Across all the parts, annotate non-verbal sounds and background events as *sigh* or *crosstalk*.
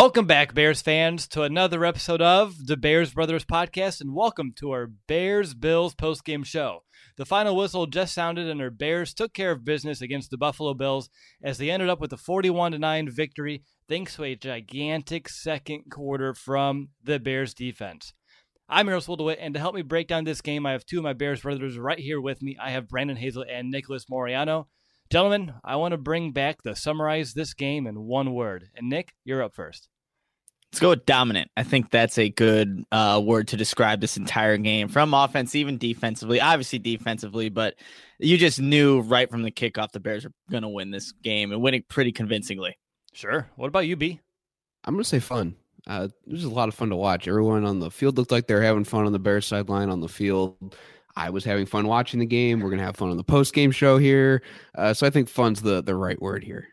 Welcome back, Bears fans, to another episode of the Bears Brothers podcast, and welcome to our Bears Bills postgame show. The final whistle just sounded, and our Bears took care of business against the Buffalo Bills as they ended up with a 41 9 victory thanks to a gigantic second quarter from the Bears defense. I'm Earl DeWitt, and to help me break down this game, I have two of my Bears brothers right here with me. I have Brandon Hazel and Nicholas Moriano. Gentlemen, I want to bring back the summarize this game in one word. And Nick, you're up first. Let's go with dominant. I think that's a good uh, word to describe this entire game from offense, even defensively. Obviously, defensively, but you just knew right from the kickoff the Bears are going to win this game and winning pretty convincingly. Sure. What about you, B? I'm going to say fun. Uh, it was a lot of fun to watch. Everyone on the field looked like they were having fun on the Bears sideline on the field. I was having fun watching the game. We're gonna have fun on the post game show here. Uh, so I think fun's the the right word here.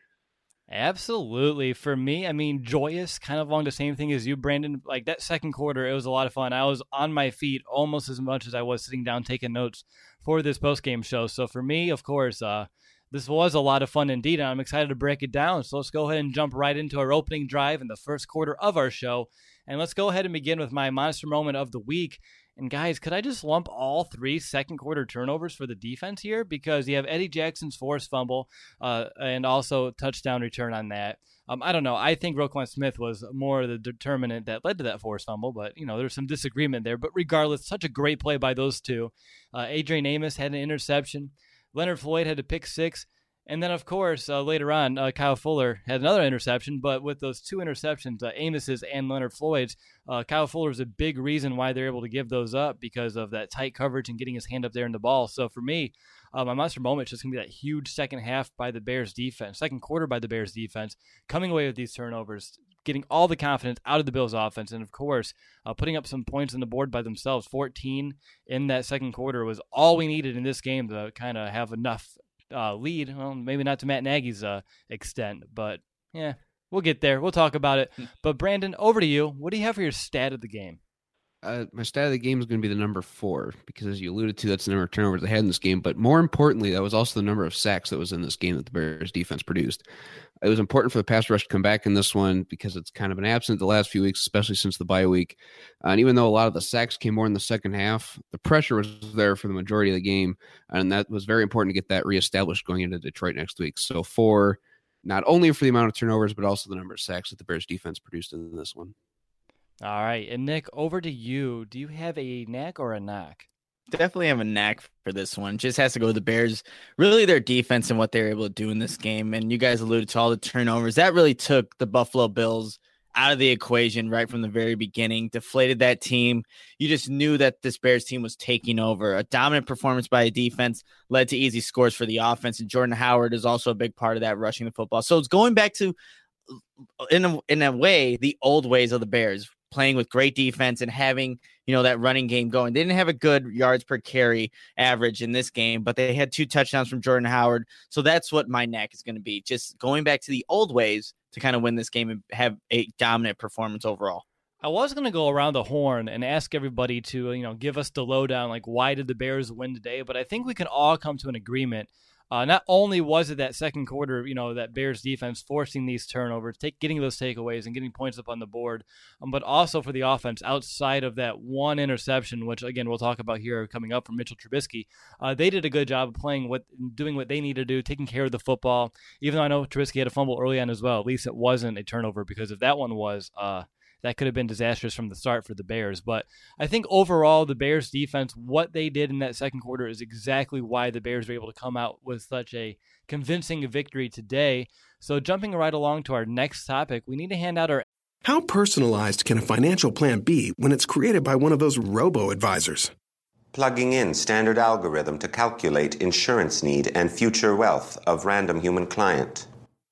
Absolutely. For me, I mean, joyous, kind of along the same thing as you, Brandon. Like that second quarter, it was a lot of fun. I was on my feet almost as much as I was sitting down taking notes for this post game show. So for me, of course, uh, this was a lot of fun indeed. And I'm excited to break it down. So let's go ahead and jump right into our opening drive in the first quarter of our show. And let's go ahead and begin with my monster moment of the week. And guys, could I just lump all three second quarter turnovers for the defense here? Because you have Eddie Jackson's forced fumble uh, and also touchdown return on that. Um, I don't know. I think Roquan Smith was more the determinant that led to that forced fumble, but you know there's some disagreement there. But regardless, such a great play by those two. Uh, Adrian Amos had an interception. Leonard Floyd had a pick six. And then, of course, uh, later on, uh, Kyle Fuller had another interception. But with those two interceptions, uh, Amos's and Leonard Floyd's, uh, Kyle Fuller is a big reason why they're able to give those up because of that tight coverage and getting his hand up there in the ball. So for me, uh, my monster moment is just going to be that huge second half by the Bears defense, second quarter by the Bears defense, coming away with these turnovers, getting all the confidence out of the Bills offense, and of course, uh, putting up some points on the board by themselves. 14 in that second quarter was all we needed in this game to kind of have enough uh, lead. Well, maybe not to Matt Nagy's uh, extent, but yeah, we'll get there. We'll talk about it. Hmm. But Brandon, over to you. What do you have for your stat of the game? Uh, my stat of the game is going to be the number four because, as you alluded to, that's the number of turnovers they had in this game. But more importantly, that was also the number of sacks that was in this game that the Bears defense produced. It was important for the pass rush to come back in this one because it's kind of been absent the last few weeks, especially since the bye week. Uh, and even though a lot of the sacks came more in the second half, the pressure was there for the majority of the game, and that was very important to get that reestablished going into Detroit next week. So four, not only for the amount of turnovers, but also the number of sacks that the Bears defense produced in this one. All right. And Nick, over to you. Do you have a knack or a knock? Definitely have a knack for this one. Just has to go with the Bears. Really, their defense and what they were able to do in this game. And you guys alluded to all the turnovers. That really took the Buffalo Bills out of the equation right from the very beginning, deflated that team. You just knew that this Bears team was taking over. A dominant performance by a defense led to easy scores for the offense. And Jordan Howard is also a big part of that, rushing the football. So it's going back to, uh, in a, in a way, the old ways of the Bears playing with great defense and having you know that running game going. They didn't have a good yards per carry average in this game, but they had two touchdowns from Jordan Howard. So that's what my neck is going to be. Just going back to the old ways to kind of win this game and have a dominant performance overall. I was going to go around the horn and ask everybody to, you know, give us the lowdown like why did the Bears win today, but I think we can all come to an agreement Uh, not only was it that second quarter, you know, that Bears defense forcing these turnovers, take, getting those takeaways and getting points up on the board, um, but also for the offense outside of that one interception, which again we'll talk about here coming up from Mitchell Trubisky. Uh, they did a good job of playing what, doing what they need to do, taking care of the football. Even though I know Trubisky had a fumble early on as well, at least it wasn't a turnover because if that one was, uh, that could have been disastrous from the start for the Bears. But I think overall, the Bears defense, what they did in that second quarter is exactly why the Bears were able to come out with such a convincing victory today. So, jumping right along to our next topic, we need to hand out our. How personalized can a financial plan be when it's created by one of those robo advisors? Plugging in standard algorithm to calculate insurance need and future wealth of random human client.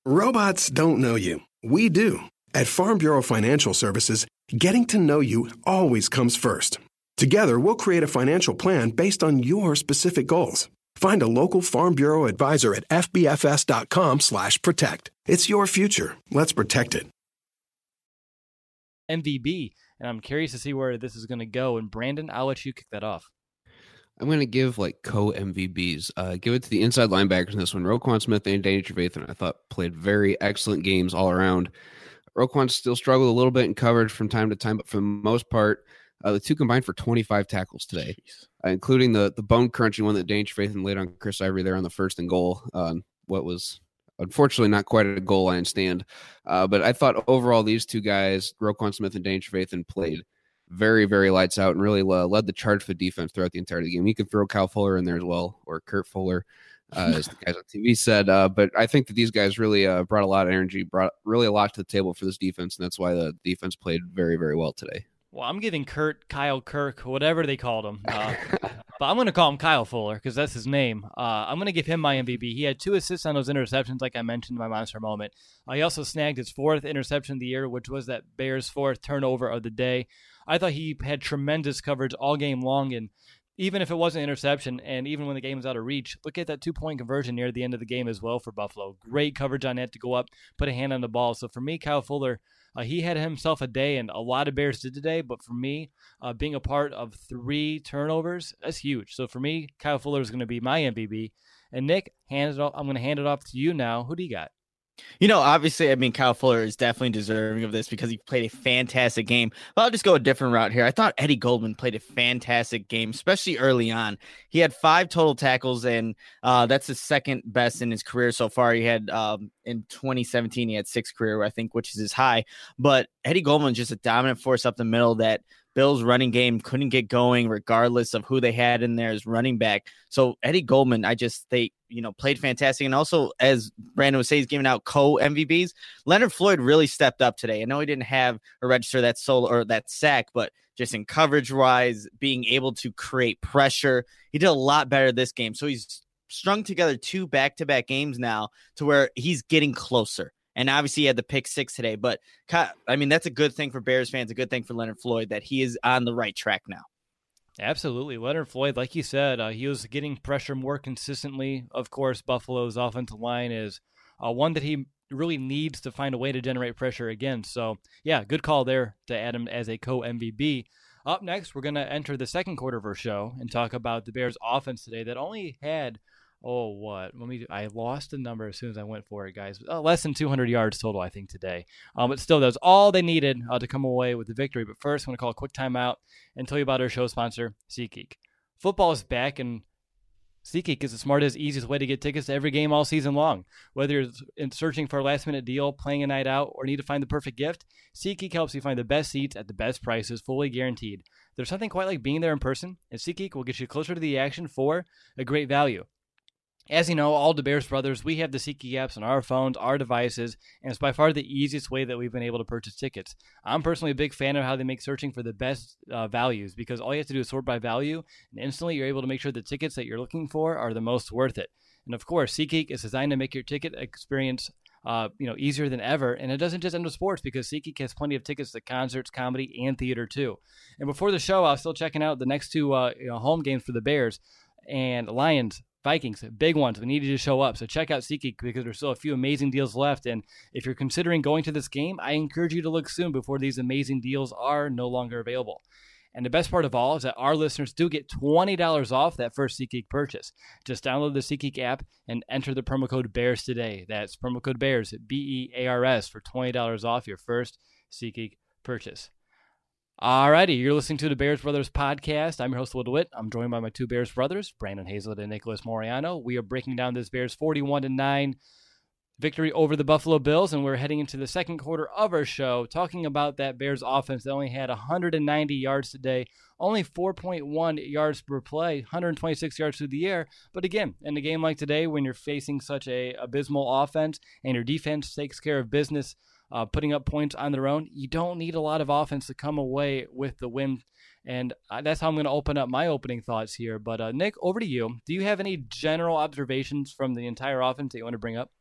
Robots don't know you. We do. At Farm Bureau Financial Services, getting to know you always comes first. Together, we'll create a financial plan based on your specific goals. Find a local Farm Bureau advisor at fbfs.com/protect. It's your future. Let's protect it. MVB, and I'm curious to see where this is going to go. And Brandon, I'll let you kick that off. I'm going to give like co MVBs. Uh, give it to the inside linebackers in this one. Roquan Smith and Danny Trevathan, I thought played very excellent games all around. Roquan still struggled a little bit in coverage from time to time, but for the most part, uh, the two combined for 25 tackles today, uh, including the the bone crunching one that Danny Trevathan laid on Chris Ivory there on the first and goal. What was unfortunately not quite a goal line stand, uh, but I thought overall these two guys, Roquan Smith and Danny Trevathan, played very, very lights out and really uh, led the charge for defense throughout the entirety of the game. You could throw Kyle Fuller in there as well, or Kurt Fuller, uh, as the guys on TV said. Uh, but I think that these guys really uh, brought a lot of energy, brought really a lot to the table for this defense, and that's why the defense played very, very well today. Well, I'm giving Kurt, Kyle, Kirk, whatever they called him. Uh, *laughs* but I'm going to call him Kyle Fuller because that's his name. Uh, I'm going to give him my MVP. He had two assists on those interceptions, like I mentioned in my monster moment. Uh, he also snagged his fourth interception of the year, which was that Bears' fourth turnover of the day. I thought he had tremendous coverage all game long, and even if it was an interception, and even when the game was out of reach, look at that two point conversion near the end of the game as well for Buffalo. Great coverage on that to go up, put a hand on the ball. So for me, Kyle Fuller, uh, he had himself a day, and a lot of Bears did today. But for me, uh, being a part of three turnovers, that's huge. So for me, Kyle Fuller is going to be my MVP. And Nick, hand it off. I'm going to hand it off to you now. Who do you got? You know, obviously, I mean, Kyle Fuller is definitely deserving of this because he played a fantastic game. But I'll just go a different route here. I thought Eddie Goldman played a fantastic game, especially early on. He had five total tackles, and uh, that's the second best in his career so far. He had um, in 2017, he had six career, I think, which is his high. But Eddie Goldman just a dominant force up the middle that Bills running game couldn't get going regardless of who they had in there as running back. So Eddie Goldman, I just they you know played fantastic, and also as Brandon was saying, he's giving out co MVPs. Leonard Floyd really stepped up today. I know he didn't have a register that solo or that sack, but just in coverage wise, being able to create pressure, he did a lot better this game. So he's strung together two back to back games now to where he's getting closer. And obviously, he had the pick six today. But I mean, that's a good thing for Bears fans, a good thing for Leonard Floyd that he is on the right track now. Absolutely. Leonard Floyd, like you said, uh, he was getting pressure more consistently. Of course, Buffalo's offensive line is uh, one that he really needs to find a way to generate pressure again. So, yeah, good call there to add him as a co MVP. Up next, we're going to enter the second quarter of our show and talk about the Bears' offense today that only had oh what let me i lost the number as soon as i went for it guys uh, less than 200 yards total i think today um, but still that was all they needed uh, to come away with the victory but first i'm going to call a quick timeout and tell you about our show sponsor SeatGeek. football is back and SeatGeek is the smartest, easiest way to get tickets to every game all season long. Whether you're searching for a last minute deal, playing a night out, or need to find the perfect gift, SeatGeek helps you find the best seats at the best prices, fully guaranteed. There's something quite like being there in person, and SeatGeek will get you closer to the action for a great value. As you know, all the Bears brothers, we have the SeatGeek apps on our phones, our devices, and it's by far the easiest way that we've been able to purchase tickets. I'm personally a big fan of how they make searching for the best uh, values because all you have to do is sort by value, and instantly you're able to make sure the tickets that you're looking for are the most worth it. And of course, SeatGeek is designed to make your ticket experience uh, you know, easier than ever. And it doesn't just end with sports because SeatGeek has plenty of tickets to concerts, comedy, and theater too. And before the show, I was still checking out the next two uh, you know, home games for the Bears and Lions Vikings, big ones. We need you to show up. So check out SeatGeek because there's still a few amazing deals left. And if you're considering going to this game, I encourage you to look soon before these amazing deals are no longer available. And the best part of all is that our listeners do get $20 off that first SeatGeek purchase. Just download the SeatGeek app and enter the promo code BEARS today. That's promo code BEARS, B E A R S, for $20 off your first SeatGeek purchase. Alrighty, you're listening to the Bears Brothers podcast. I'm your host, Will DeWitt. I'm joined by my two Bears brothers, Brandon Hazlett and Nicholas Moriano. We are breaking down this Bears 41 to 9 victory over the Buffalo Bills, and we're heading into the second quarter of our show talking about that Bears offense that only had 190 yards today, only 4.1 yards per play, 126 yards through the air. But again, in a game like today, when you're facing such a abysmal offense and your defense takes care of business, uh, putting up points on their own, you don't need a lot of offense to come away with the win. And uh, that's how I'm going to open up my opening thoughts here. But uh, Nick, over to you. Do you have any general observations from the entire offense that you want to bring up?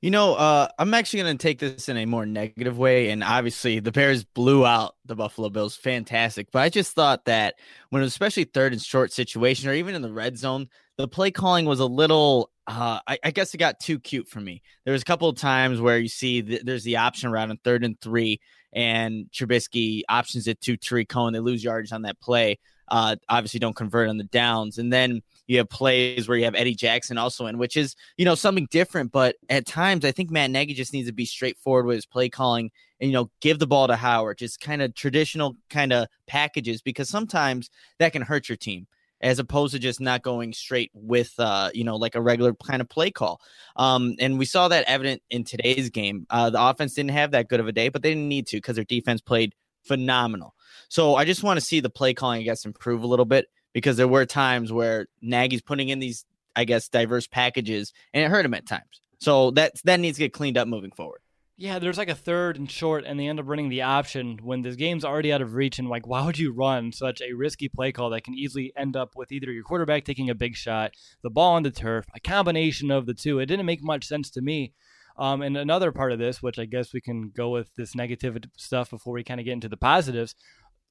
You know, uh, I'm actually going to take this in a more negative way. And obviously, the Bears blew out the Buffalo Bills. Fantastic. But I just thought that when it was especially third and short situation or even in the red zone, the play calling was a little, uh, I, I, guess it got too cute for me. There was a couple of times where you see th- there's the option around on third and three, and Trubisky options it to Tarik Cohen. They lose yards on that play. Uh, obviously, don't convert on the downs. And then you have plays where you have Eddie Jackson also in, which is, you know, something different. But at times, I think Matt Nagy just needs to be straightforward with his play calling and, you know, give the ball to Howard, just kind of traditional kind of packages, because sometimes that can hurt your team as opposed to just not going straight with uh, you know like a regular kind of play call. Um, and we saw that evident in today's game. Uh, the offense didn't have that good of a day, but they didn't need to because their defense played phenomenal. So I just want to see the play calling, I guess, improve a little bit because there were times where Nagy's putting in these, I guess, diverse packages, and it hurt him at times. So that that needs to get cleaned up moving forward. Yeah, there's like a third and short, and they end up running the option when this game's already out of reach. And like, why would you run such a risky play call that can easily end up with either your quarterback taking a big shot, the ball on the turf, a combination of the two? It didn't make much sense to me. Um, and another part of this, which I guess we can go with this negative stuff before we kind of get into the positives,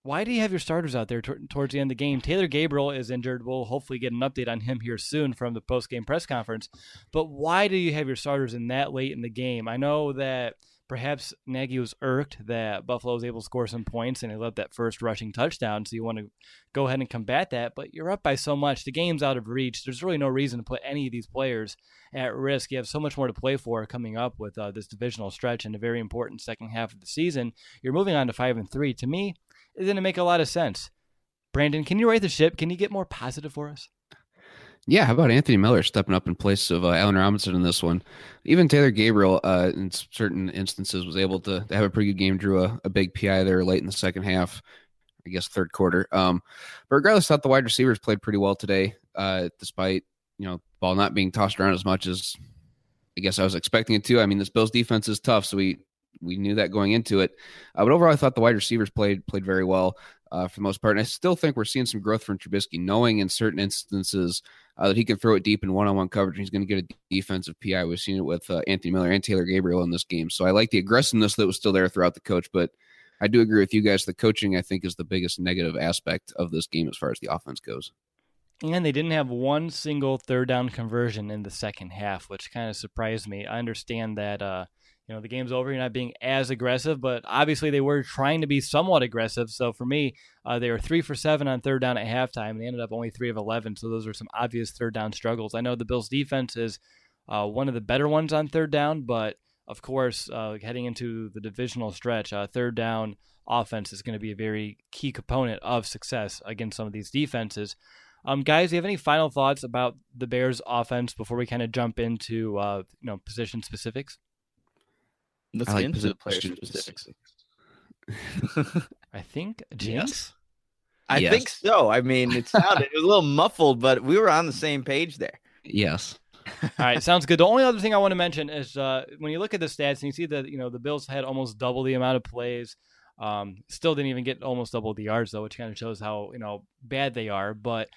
why do you have your starters out there t- towards the end of the game? Taylor Gabriel is injured. We'll hopefully get an update on him here soon from the post game press conference. But why do you have your starters in that late in the game? I know that perhaps Nagy was irked that Buffalo was able to score some points and he let that first rushing touchdown. So you want to go ahead and combat that. But you're up by so much. The game's out of reach. There's really no reason to put any of these players at risk. You have so much more to play for coming up with uh, this divisional stretch and a very important second half of the season. You're moving on to five and three. To me, it didn't make a lot of sense. Brandon, can you right the ship? Can you get more positive for us? Yeah, how about Anthony Miller stepping up in place of uh, Allen Robinson in this one? Even Taylor Gabriel, uh, in certain instances, was able to, to have a pretty good game. Drew a, a, big PI there late in the second half, I guess third quarter. Um, but regardless, I thought the wide receivers played pretty well today, uh, despite you know ball not being tossed around as much as I guess I was expecting it to. I mean, this Bills defense is tough, so we we knew that going into it. Uh, but overall, I thought the wide receivers played played very well uh, for the most part. And I still think we're seeing some growth from Trubisky, knowing in certain instances uh, that he can throw it deep in one on one coverage. He's going to get a defensive PI. We've seen it with uh, Anthony Miller and Taylor Gabriel in this game. So I like the aggressiveness that was still there throughout the coach. But I do agree with you guys. The coaching, I think, is the biggest negative aspect of this game as far as the offense goes. And they didn't have one single third down conversion in the second half, which kind of surprised me. I understand that uh, you know the game's over. You're not being as aggressive, but obviously they were trying to be somewhat aggressive. So for me, uh, they were three for seven on third down at halftime. And they ended up only three of eleven. So those are some obvious third down struggles. I know the Bills' defense is uh, one of the better ones on third down, but of course, uh, heading into the divisional stretch, uh, third down offense is going to be a very key component of success against some of these defenses. Um, guys, do you have any final thoughts about the Bears' offense before we kind of jump into uh, you know position specifics? Let's I get like into the player specifics. *laughs* I think James. I yes. think so. I mean, it sounded it was a little *laughs* muffled, but we were on the same page there. Yes. All right, sounds good. The only other thing I want to mention is uh, when you look at the stats and you see that you know the Bills had almost double the amount of plays. Um, still didn't even get almost double the yards though, which kind of shows how you know bad they are. But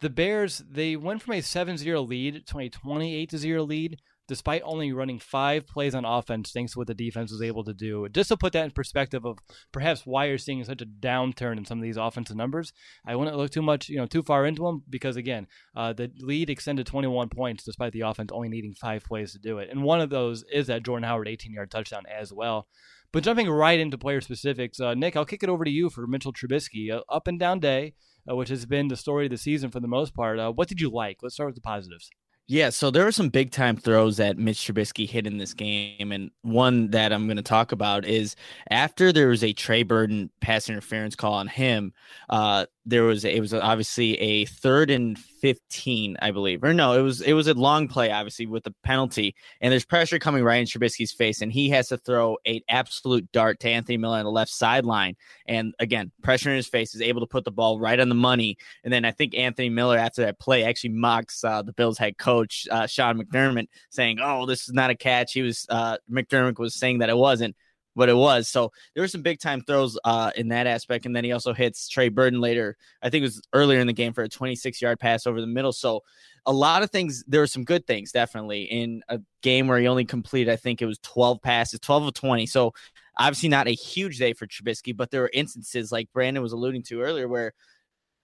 the Bears they went from a 7-0 lead to a 28 0 lead despite only running five plays on offense, thanks to what the defense was able to do. Just to put that in perspective of perhaps why you're seeing such a downturn in some of these offensive numbers, I wouldn't look too much, you know, too far into them because again, uh, the lead extended 21 points despite the offense only needing five plays to do it, and one of those is that Jordan Howard 18-yard touchdown as well. But jumping right into player specifics, uh, Nick, I'll kick it over to you for Mitchell Trubisky. Uh, up and down day, uh, which has been the story of the season for the most part. Uh, what did you like? Let's start with the positives. Yeah, so there were some big time throws that Mitch Trubisky hit in this game, and one that I'm going to talk about is after there was a Trey Burton pass interference call on him. Uh, there was it was obviously a third and 15 i believe or no it was it was a long play obviously with the penalty and there's pressure coming right in Trubisky's face and he has to throw a absolute dart to Anthony Miller on the left sideline and again pressure in his face is able to put the ball right on the money and then I think Anthony Miller after that play actually mocks uh, the Bills head coach uh, Sean McDermott saying oh this is not a catch. He was uh, McDermott was saying that it wasn't what it was. So there were some big time throws uh, in that aspect. And then he also hits Trey Burton later. I think it was earlier in the game for a 26 yard pass over the middle. So a lot of things, there were some good things definitely in a game where he only completed, I think it was 12 passes, 12 of 20. So obviously not a huge day for Trubisky, but there were instances like Brandon was alluding to earlier where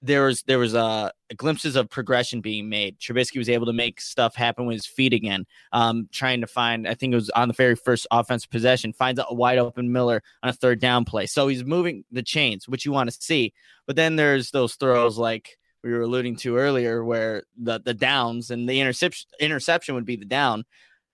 there was there was uh, glimpses of progression being made. Trubisky was able to make stuff happen with his feet again, um, trying to find. I think it was on the very first offensive possession, finds a wide open Miller on a third down play. So he's moving the chains, which you want to see. But then there's those throws like we were alluding to earlier, where the the downs and the interception interception would be the down.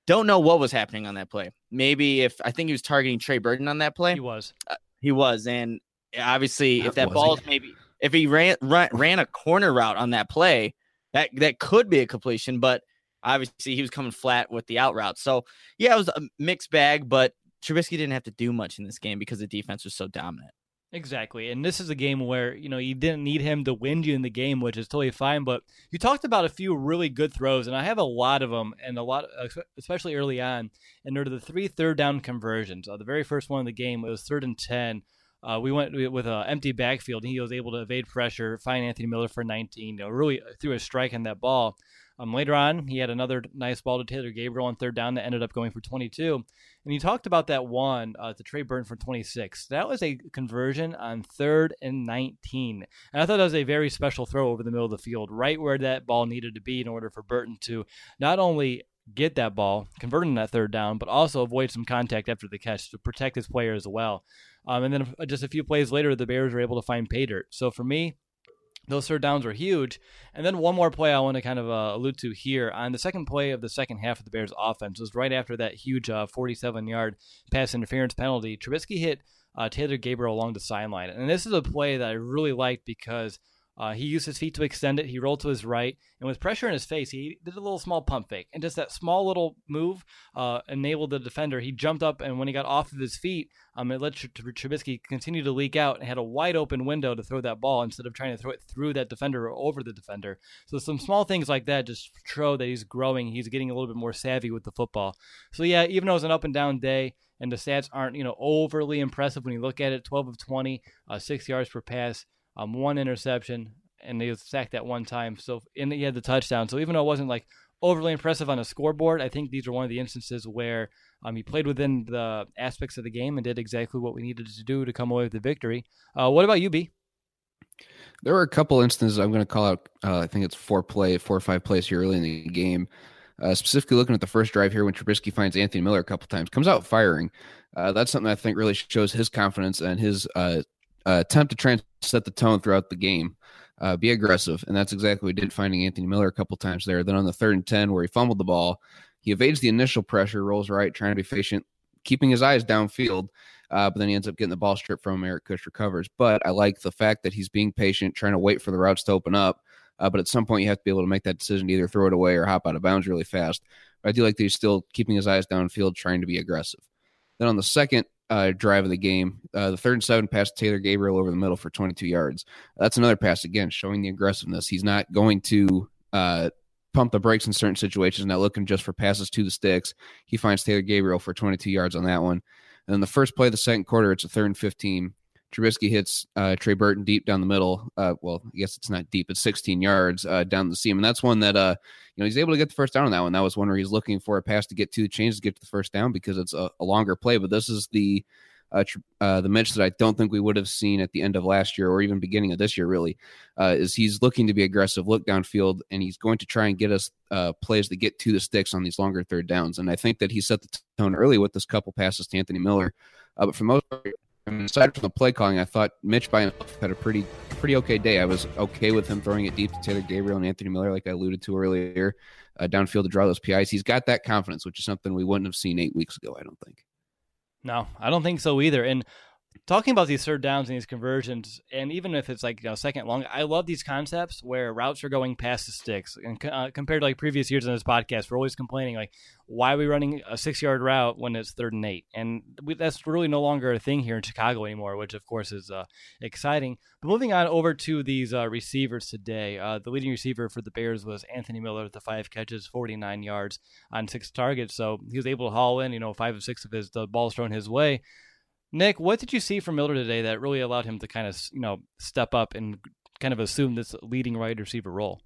Don't know what was happening on that play. Maybe if I think he was targeting Trey Burton on that play. He was. Uh, he was, and obviously, That if that was ball is maybe if he ran, ran ran a corner route on that play, that that could be a completion, but obviously he was coming flat with the out route. So yeah, it was a mixed bag, but Trubisky didn't have to do much in this game because the defense was so dominant. Exactly. And this is a game where, you know, you didn't need him to win you in the game, which is totally fine. But you talked about a few really good throws, and I have a lot of them, and a lot, especially early on. And they're the three third down conversions. Uh, the very first one in the game, was third and 10. Uh, we went with an empty backfield, and he was able to evade pressure, find Anthony Miller for 19. You know, really threw a strike on that ball. Um, later on, he had another nice ball to Taylor Gabriel on third down that ended up going for 22. And you talked about that one uh, to Trey Burton for 26. That was a conversion on third and 19. And I thought that was a very special throw over the middle of the field, right where that ball needed to be in order for Burton to not only get that ball, converting that third down, but also avoid some contact after the catch to protect his player as well. Um, and then just a few plays later, the Bears were able to find pay dirt. So for me, those third downs were huge. And then one more play I want to kind of uh, allude to here on the second play of the second half of the Bears offense was right after that huge 47 uh, yard pass interference penalty. Trubisky hit uh, Taylor Gabriel along the sideline. And this is a play that I really liked because uh, he used his feet to extend it. He rolled to his right, and with pressure in his face, he did a little small pump fake. And just that small little move uh, enabled the defender. He jumped up, and when he got off of his feet, um, it let Trubisky continue to leak out and had a wide open window to throw that ball instead of trying to throw it through that defender or over the defender. So some small things like that just show that he's growing. He's getting a little bit more savvy with the football. So yeah, even though it was an up and down day, and the stats aren't you know overly impressive when you look at it, 12 of 20, uh, six yards per pass um, one interception, and he was sacked that one time. So and he had the touchdown. So even though it wasn't like overly impressive on a scoreboard, I think these are one of the instances where um, he played within the aspects of the game and did exactly what we needed to do to come away with the victory. Uh, what about you, B? There were a couple instances I'm going to call out. Uh, I think it's four play, four or five plays here early in the game. Uh, specifically looking at the first drive here when Trubisky finds Anthony Miller a couple times, comes out firing. Uh, that's something I think really shows his confidence and his uh, uh, attempt to set the tone throughout the game. Uh, be aggressive, and that's exactly what he did, finding Anthony Miller a couple times there. Then on the third and ten, where he fumbled the ball, he evades the initial pressure, rolls right, trying to be patient, keeping his eyes downfield. Uh, but then he ends up getting the ball stripped from him. Eric Kush recovers. But I like the fact that he's being patient, trying to wait for the routes to open up. Uh, but at some point, you have to be able to make that decision to either throw it away or hop out of bounds really fast. But I do like that he's still keeping his eyes downfield, trying to be aggressive. Then on the second uh, drive of the game, uh, the third and seven pass Taylor Gabriel over the middle for 22 yards. That's another pass again, showing the aggressiveness. He's not going to uh, pump the brakes in certain situations, not looking just for passes to the sticks. He finds Taylor Gabriel for 22 yards on that one. And then the first play of the second quarter, it's a third and 15. Trubisky hits uh, Trey Burton deep down the middle. Uh, well, I guess it's not deep; it's 16 yards uh, down the seam, and that's one that uh, you know he's able to get the first down on that one. That was one where he's looking for a pass to get to the chains to get to the first down because it's a, a longer play. But this is the uh, uh, the Mitch that I don't think we would have seen at the end of last year or even beginning of this year. Really, uh, is he's looking to be aggressive, look downfield, and he's going to try and get us uh, plays that get to the sticks on these longer third downs. And I think that he set the tone early with this couple passes to Anthony Miller Uh, but for most part, mean, aside from the play calling, I thought Mitch by himself had a pretty pretty okay day. I was okay with him throwing it deep to Taylor Gabriel and Anthony Miller, like I alluded to earlier, uh, downfield to draw those PIs. He's got that confidence, which is something we wouldn't have seen eight weeks ago. I don't think. No, I don't think so either. And talking about these third downs and these conversions, and even if it's like you know, second long, I love these concepts where routes are going past the sticks. And uh, compared to like previous years on this podcast, we're always complaining like, why are we running a six yard route when it's third and eight? And we, that's really no longer a thing here in Chicago anymore, which of course is uh, exciting. But moving on over to these uh, receivers today, uh, the leading receiver for the Bears was Anthony Miller with the five catches, 49 yards on six targets. So he was able to haul in, you know, five of six of his the balls thrown his way. Nick, what did you see from Miller today that really allowed him to kind of, you know, step up and kind of assume this leading wide receiver role?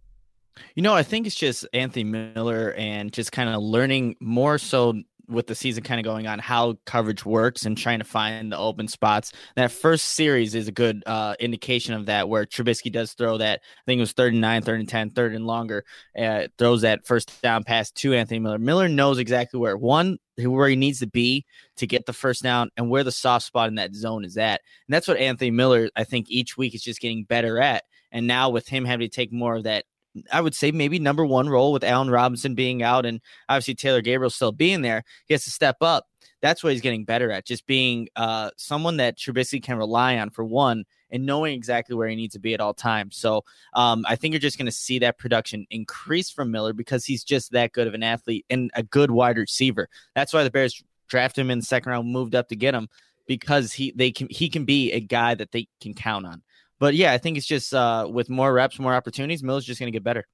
You know, I think it's just Anthony Miller and just kind of learning more so with the season kind of going on how coverage works and trying to find the open spots. That first series is a good uh, indication of that, where Trubisky does throw that. I think it was third and nine, third and ten, third and longer. Uh, throws that first down pass to Anthony Miller. Miller knows exactly where one where he needs to be to get the first down and where the soft spot in that zone is at. And that's what Anthony Miller, I think, each week is just getting better at. And now with him having to take more of that I would say maybe number one role with Allen Robinson being out and obviously Taylor Gabriel still being there. He has to step up. That's what he's getting better at, just being uh, someone that Trubisky can rely on for one and knowing exactly where he needs to be at all times. So um, I think you're just going to see that production increase from Miller because he's just that good of an athlete and a good wide receiver. That's why the Bears drafted him in the second round, moved up to get him because he they can he can be a guy that they can count on. But yeah, I think it's just uh, with more reps, more opportunities, Miller's just going to get better.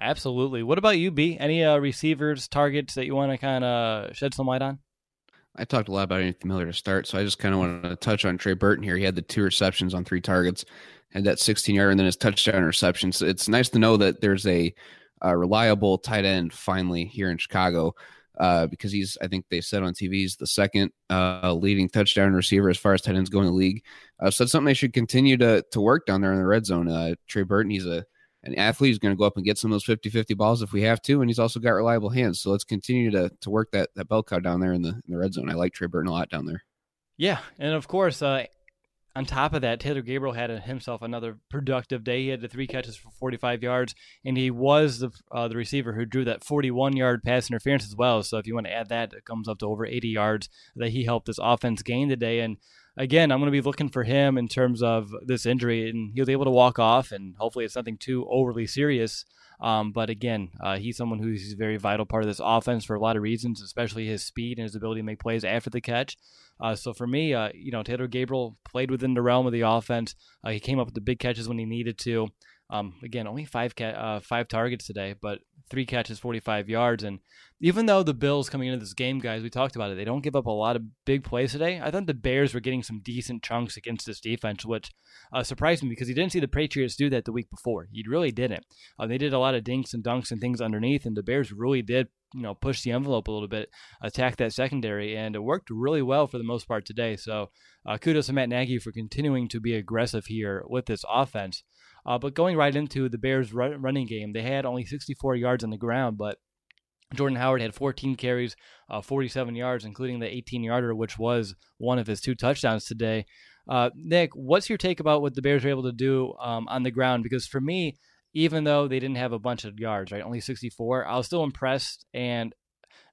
Absolutely. What about you, B? Any uh, receivers, targets that you want to kind of shed some light on? I talked a lot about Anthony Miller to start, so I just kind of want to touch on Trey Burton here. He had the two receptions on three targets, had that 16 yard, and then his touchdown reception. So it's nice to know that there's a, a reliable tight end finally here in Chicago uh, because he's, I think they said on TV, he's the second uh, leading touchdown receiver as far as tight ends go in the league. Uh, so it's something they should continue to to work down there in the red zone. Uh, Trey Burton, he's a an athlete who's going to go up and get some of those 50 50 balls if we have to. And he's also got reliable hands. So let's continue to to work that, that bell cow down there in the, in the red zone. I like Trey Burton a lot down there. Yeah. And of course, uh, on top of that, Taylor Gabriel had himself another productive day. He had the three catches for 45 yards, and he was the uh, the receiver who drew that 41 yard pass interference as well. So if you want to add that, it comes up to over 80 yards that he helped this offense gain today. And again, I'm going to be looking for him in terms of this injury, and he was able to walk off, and hopefully it's nothing too overly serious. Um, but again, uh, he's someone who's a very vital part of this offense for a lot of reasons, especially his speed and his ability to make plays after the catch. Uh, so for me, uh, you know, Taylor Gabriel played within the realm of the offense. Uh, he came up with the big catches when he needed to. Um, again, only five ca- uh, five targets today, but three catches, 45 yards. And even though the Bills coming into this game, guys, we talked about it, they don't give up a lot of big plays today. I thought the Bears were getting some decent chunks against this defense, which uh, surprised me because he didn't see the Patriots do that the week before. He really didn't. Uh, they did a lot of dinks and dunks and things underneath, and the Bears really did you know push the envelope a little bit, attack that secondary, and it worked really well for the most part today. So uh, kudos to Matt Nagy for continuing to be aggressive here with this offense. Uh, but going right into the Bears' running game, they had only 64 yards on the ground, but Jordan Howard had 14 carries, uh, 47 yards, including the 18 yarder, which was one of his two touchdowns today. Uh, Nick, what's your take about what the Bears were able to do um, on the ground? Because for me, even though they didn't have a bunch of yards, right, only 64, I was still impressed and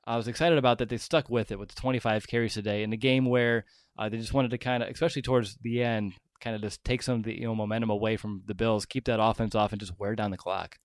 I was excited about that they stuck with it with 25 carries today in a game where uh, they just wanted to kind of, especially towards the end, kind of just take some of the you know momentum away from the Bills, keep that offense off, and just wear down the clock.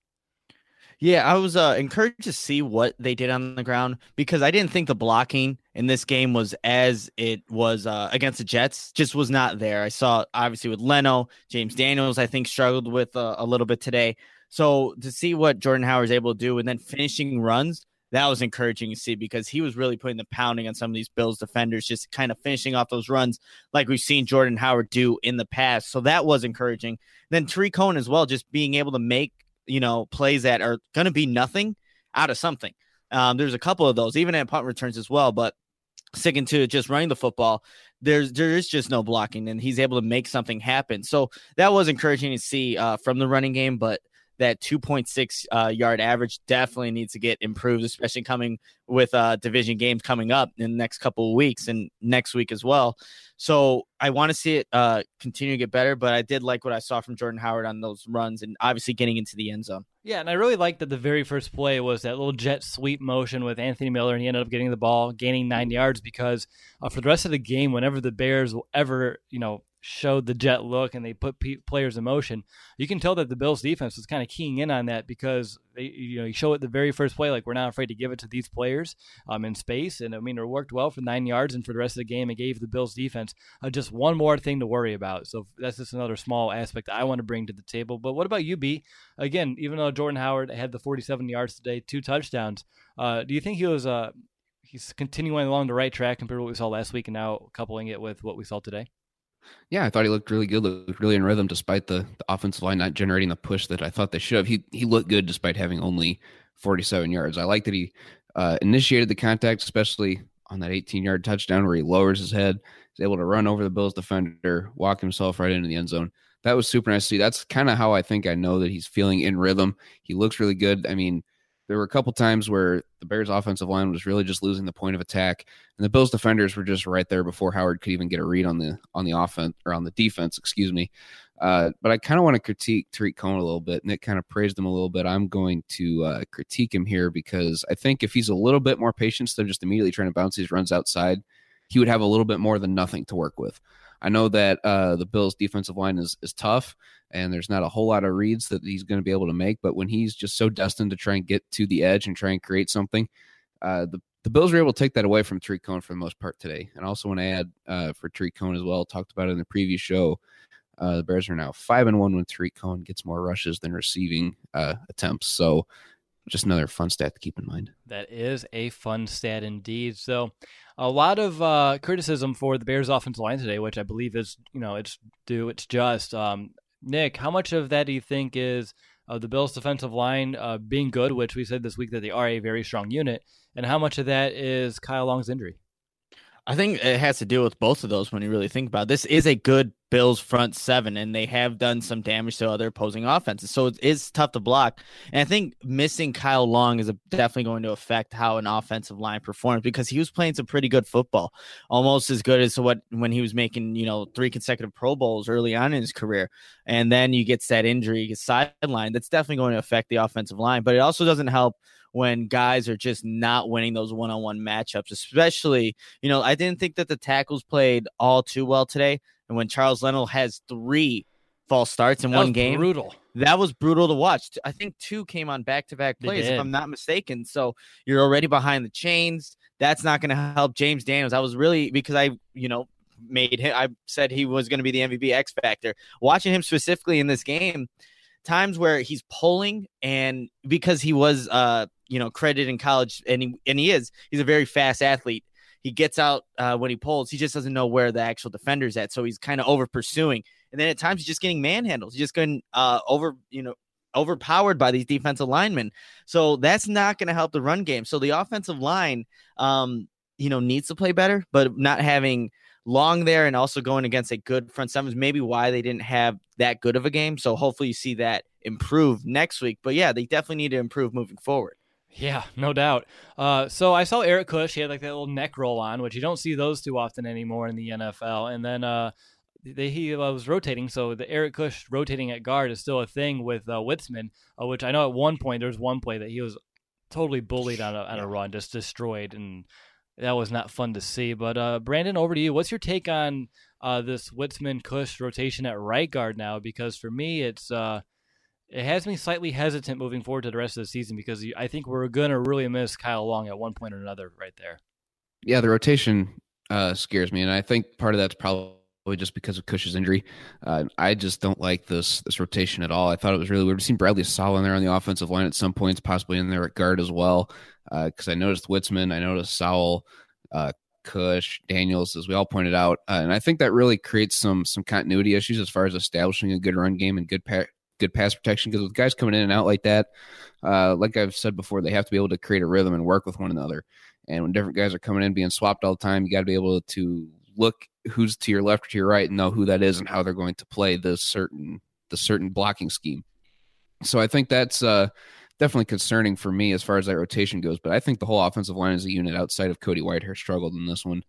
Yeah, I was uh, encouraged to see what they did on the ground because I didn't think the blocking in this game was as it was uh, against the Jets. Just was not there. I saw obviously with Leno, James Daniels, I think struggled with uh, a little bit today. So to see what Jordan Howard is able to do and then finishing runs, that was encouraging to see because he was really putting the pounding on some of these Bills defenders, just kind of finishing off those runs like we've seen Jordan Howard do in the past. So that was encouraging. Then Tarik Cohen as well, just being able to make, you know, plays that are going to be nothing out of something. Um, there's a couple of those, even at punt returns as well, but sticking to just running the football, there's there is just no blocking, and he's able to make something happen. So that was encouraging to see uh, from the running game, but that 2.6 uh, yard average definitely needs to get improved, especially coming with uh, division games coming up in the next couple of weeks and next week as well. So I want to see it uh, continue to get better, but I did like what I saw from Jordan Howard on those runs and obviously getting into the end zone. Yeah, and I really liked that the very first play was that little jet sweep motion with Anthony Miller, and he ended up getting the ball, gaining nine yards. Because uh, for the rest of the game, whenever the Bears will ever, you know, showed the jet look and they put players in motion, you can tell that the Bills defense was kind of keying in on that because they, you know, you show it the very first play, like we're not afraid to give it to these players um, in space. And I mean, it worked well for nine yards, and for the rest of the game, it gave the Bills defense uh, just one more thing to worry about. So that's just another small aspect I want to bring to the table. But what about you, B? Again, even though Jordan Howard had the 47 yards today, two touchdowns, uh, do you think he was uh, he's continuing along the right track compared to what we saw last week, and now coupling it with what we saw today? Yeah, I thought he looked really good, looked really in rhythm despite the, the offensive line not generating the push that I thought they should have. He he looked good despite having only 47 yards. I like that he uh, initiated the contact, especially on that 18 yard touchdown where he lowers his head, is able to run over the Bills defender, walk himself right into the end zone. That was super nice to see. That's kind of how I think I know that he's feeling in rhythm. He looks really good. I mean, there were a couple times where the Bears offensive line was really just losing the point of attack, and the Bills defenders were just right there before Howard could even get a read on the on the offense or on the defense, excuse me. Uh, but I kind of want to critique Tarik Cohen a little bit. Nick kind of praised him a little bit. I'm going to uh, critique him here because I think if he's a little bit more patient instead of just immediately trying to bounce these runs outside, he would have a little bit more than nothing to work with. I know that uh, the Bills' defensive line is is tough, and there's not a whole lot of reads that he's going to be able to make. But when he's just so destined to try and get to the edge and try and create something, uh, the the Bills were able to take that away from Tarik Cohen for the most part today. And I also want to add uh, for Tarik Cohen as well. Talked about it in the previous show. Uh, the Bears are now five and one when Tarik Cohen gets more rushes than receiving uh, attempts. So just another fun stat to keep in mind. That is a fun stat indeed. So, a lot of uh, criticism for the Bears' offensive line today, which I believe is, you know, it's due, it's just. Um, Nick, how much of that do you think is uh, the Bills' defensive line uh, being good, which we said this week that they are a very strong unit, and how much of that is Kyle Long's injury? I think it has to do with both of those when you really think about it. This is a good Bills front seven, and they have done some damage to other opposing offenses. So it is tough to block. And I think missing Kyle Long is definitely going to affect how an offensive line performs because he was playing some pretty good football, almost as good as what when he was making, you know, three consecutive Pro Bowls early on in his career. And then you get that injury, sideline. That's definitely going to affect the offensive line. But it also doesn't help when guys are just not winning those one-on-one matchups especially you know i didn't think that the tackles played all too well today and when charles leno has three false starts in one game. That one was game brutal. that was brutal to watch i think two came on back-to-back plays if i'm not mistaken so you're already behind the chains that's not going to help james daniels i was really because i you know made him i said he was going to be the mvp x factor watching him specifically in this game times where he's pulling and because he was uh you know credited in college and he and he is he's a very fast athlete he gets out uh, when he pulls he just doesn't know where the actual defender's at so he's kind of over pursuing and then at times he's just getting manhandled. he's just going uh over you know overpowered by these defensive linemen so that's not going to help the run game so the offensive line um you know needs to play better but not having long there and also going against a good front seven is maybe why they didn't have that good of a game. So hopefully you see that improve next week. But yeah, they definitely need to improve moving forward. Yeah, no doubt. Uh, so I saw Eric Kush. He had like that little neck roll on, which you don't see those too often anymore in the NFL. And then uh, they, he uh, was rotating. So the Eric Kush rotating at guard is still a thing with uh, Witzmann, uh, which I know at one point there was one play that he was totally bullied on a, on a run, just destroyed, and that was not fun to see. But uh, Brandon, over to you. What's your take on uh, this Witzmann Kush rotation at right guard now? Because for me, it's uh, it has me slightly hesitant moving forward to the rest of the season because I think we're gonna really miss Kyle Long at one point or another right there. Yeah, the rotation uh, scares me, and I think part of that's probably just because of Kush's injury. Uh, I just don't like this this rotation at all. I thought it was really weird. We've seen Bradley Sowell in there on the offensive line at some points, possibly in there at guard as well. Because I noticed Witzmann, I noticed Sowell, uh, Kush, Daniels, as we all pointed out, uh, and I think that really creates some some continuity issues as far as establishing a good run game and good pa- good pass protection. Because with guys coming in and out like that, uh, like I've said before, they have to be able to create a rhythm and work with one another. And when different guys are coming in being swapped all the time, you got to be able to look who's to your left or to your right and know who that is and how they're going to play the certain the certain blocking scheme. So I think that's uh, definitely concerning for me as far as that rotation goes. But I think the whole offensive line as a unit outside of Cody Whitehair struggled in this one.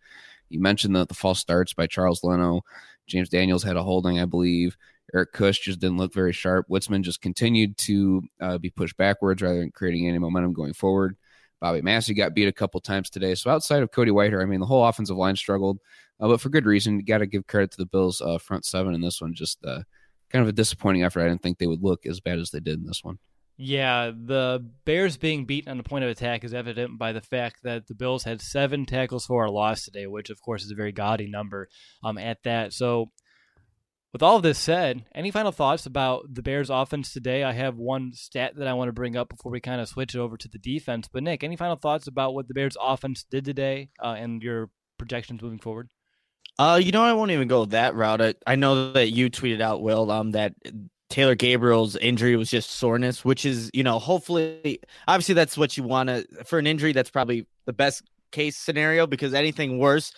You mentioned the, the false starts by Charles Leno. James Daniels had a holding, I believe. Eric Kush just didn't look very sharp. Witzmann just continued to uh, be pushed backwards rather than creating any momentum going forward. Bobby Massie got beat a couple times today. So outside of Cody Whitehair, I mean, the whole offensive line struggled, uh, but for good reason. You got to give credit to the Bills' uh, front seven in this one. Just uh, kind of a disappointing effort. I didn't think they would look as bad as they did in this one. Yeah, the Bears being beaten on the point of attack is evident by the fact that the Bills had seven tackles for a loss today, which of course is a very gaudy number um, at that. So, with all of this said, any final thoughts about the Bears offense today? I have one stat that I want to bring up before we kind of switch it over to the defense. But Nick, any final thoughts about what the Bears offense did today uh, and your projections moving forward? Uh, you know, I won't even go that route. I, I know that you tweeted out, Will, um, that Taylor Gabriel's injury was just soreness, which is, you know, hopefully, obviously, that's what you want to for an injury. That's probably the best case scenario because anything worse,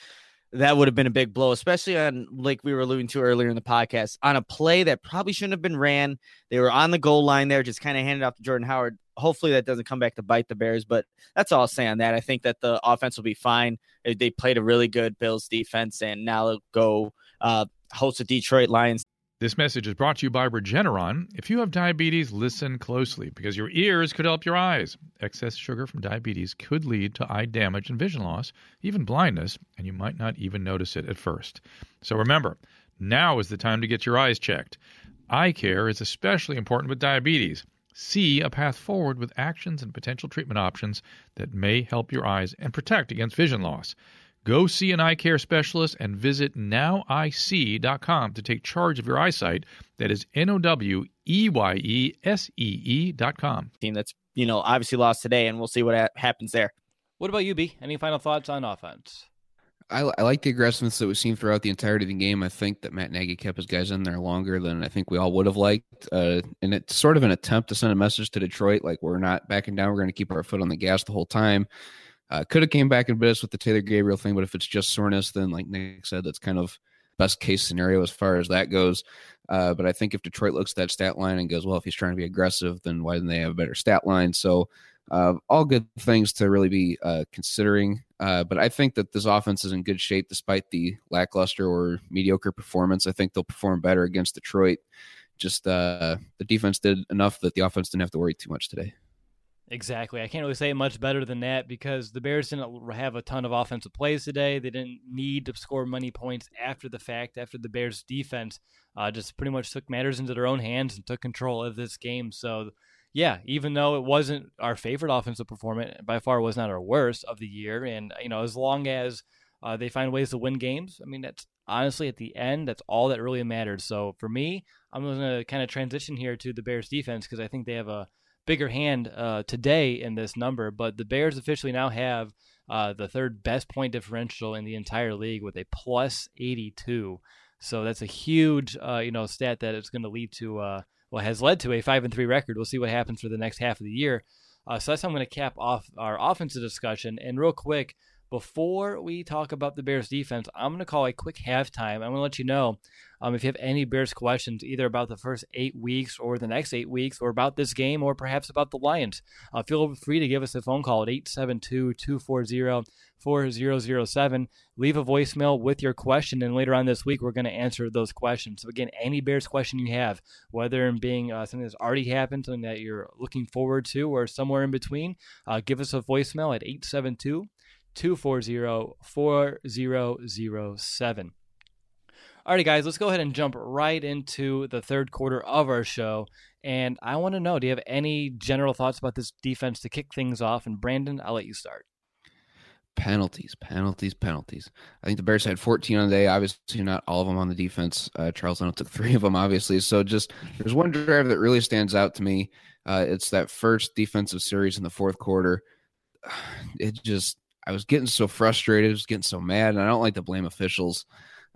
that would have been a big blow, especially on, like we were alluding to earlier in the podcast, on a play that probably shouldn't have been ran. They were on the goal line there, just kind of handed off to Jordan Howard. Hopefully, that doesn't come back to bite the Bears, but that's all I'll say on that. I think that the offense will be fine. They played a really good Bills defense, and now go uh, host the Detroit Lions this message is brought to you by Regeneron. If you have diabetes, listen closely because your ears could help your eyes. Excess sugar from diabetes could lead to eye damage and vision loss, even blindness, and you might not even notice it at first. So remember, now is the time to get your eyes checked. Eye care is especially important with diabetes. See a path forward with actions and potential treatment options that may help your eyes and protect against vision loss. Go see an eye care specialist and visit noweyesee.com to take charge of your eyesight. That is N O W E Y E S E E.com. Team that's, you know, obviously lost today, and we'll see what ha- happens there. What about you, B? Any final thoughts on offense? I, I, like the aggressiveness that we've seen throughout the entirety of the game. I think that Matt Nagy kept his guys in there longer than I think we all would have liked. Uh, and it's sort of an attempt to send a message to Detroit like, we're not backing down. We're going to keep our foot on the gas the whole time. Uh, could have came back and bit us with the Taylor Gabriel thing, but if it's just soreness, then like Nick said, that's kind of best case scenario as far as that goes. Uh, but I think if Detroit looks at that stat line and goes, well, if he's trying to be aggressive, then why didn't they have a better stat line? So uh, all good things to really be uh, considering. Uh, but I think that this offense is in good shape despite the lackluster or mediocre performance. I think they'll perform better against Detroit. Just uh, the defense did enough that the offense didn't have to worry too much today. Exactly. I can't really say much better than that because the Bears didn't have a ton of offensive plays today. They didn't need to score many points after the fact, after the Bears' defense uh, just pretty much took matters into their own hands and took control of this game. So, yeah, even though it wasn't our favorite offensive performance, by far was not our worst of the year. And, you know, as long as uh, they find ways to win games, I mean, that's honestly at the end, that's all that really matters. So for me, I'm going to kind of transition here to the Bears defense because I think they have a bigger hand uh, today in this number, but the Bears officially now have uh, the third best point differential in the entire league with a plus 82. So that's a huge, uh, you know, stat that it's going to lead to, uh, well, has led to a five and three record. We'll see what happens for the next half of the year. Uh, so that's how I'm going to cap off our offensive discussion. And real quick, before we talk about the Bears defense, I'm going to call a quick halftime. I'm going to let you know um, if you have any Bears questions, either about the first eight weeks or the next eight weeks, or about this game, or perhaps about the Lions. Uh, feel free to give us a phone call at 872 240 4007. Leave a voicemail with your question, and later on this week, we're going to answer those questions. So, again, any Bears question you have, whether in being uh, something that's already happened, something that you're looking forward to, or somewhere in between, uh, give us a voicemail at 872 240 4007. Alrighty, guys, let's go ahead and jump right into the third quarter of our show. And I want to know do you have any general thoughts about this defense to kick things off? And Brandon, I'll let you start. Penalties, penalties, penalties. I think the Bears had 14 on the day. Obviously, not all of them on the defense. Uh, Charles Leno took three of them, obviously. So, just there's one drive that really stands out to me. Uh, it's that first defensive series in the fourth quarter. *sighs* It just, I was getting so frustrated. I was getting so mad. And I don't like to blame officials.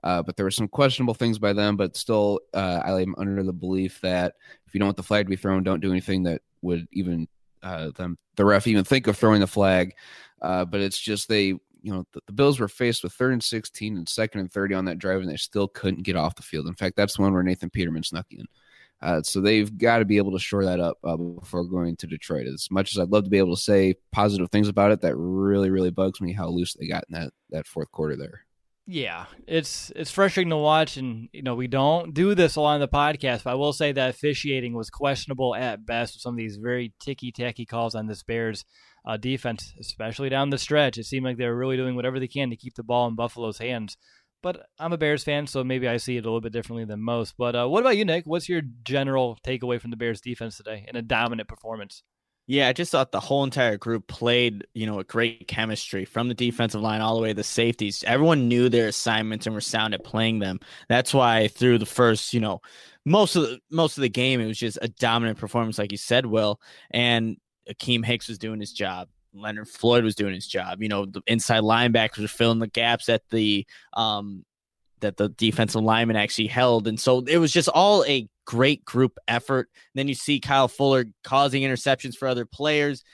Uh, but there were some questionable things by them. But still, uh, I am under the belief that if you don't want the flag to be thrown, don't do anything that would even uh, them the ref even think of throwing the flag. Uh, but it's just they, you know, the, the, Bills were faced with third and sixteen and second and thirty on that drive, and they still couldn't get off the field. In fact, that's the one where Nathan Peterman snuck in. Uh, so they've got to be able to shore that up uh, before going to Detroit. As much as I'd love to be able to say positive things about it, that really, really bugs me how loose they got in that that fourth quarter there. Yeah, it's it's frustrating to watch, and you know we don't do this a lot on the podcast. But I will say that officiating was questionable at best with some of these very ticky tacky calls on this Bears uh, defense, especially down the stretch. It seemed like they were really doing whatever they can to keep the ball in Buffalo's hands. But I'm a Bears fan, so maybe I see it a little bit differently than most. But uh, what about you, Nick? What's your general takeaway from the Bears defense today in a dominant performance? Yeah, I just thought the whole entire group played, you know, a great chemistry from the defensive line all the way to the safeties. Everyone knew their assignments and were sound at playing them. That's why through the first, you know, most of the most of the game, it was just a dominant performance, like you said, Will. And Akiem Hicks was doing his job. Leonard Floyd was doing his job. You know, the inside linebackers were filling the gaps at the um that the defensive lineman actually held. And so it was just all a great group effort. And then you see Kyle Fuller causing interceptions for other players.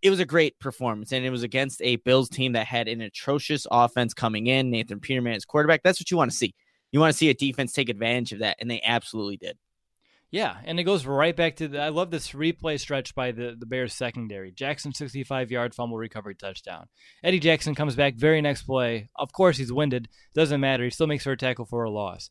It was a great performance, and it was against a Bills team that had an atrocious offense coming in. Nathan Peterman as quarterback. That's what you want to see. You want to see a defense take advantage of that, and they absolutely did. Yeah, and it goes right back to the, I love this replay stretch by the, the Bears secondary. Jackson 65 yard fumble recovery touchdown. Eddie Jackson comes back very next play. Of course he's winded. Doesn't matter. He still makes her a tackle for a loss.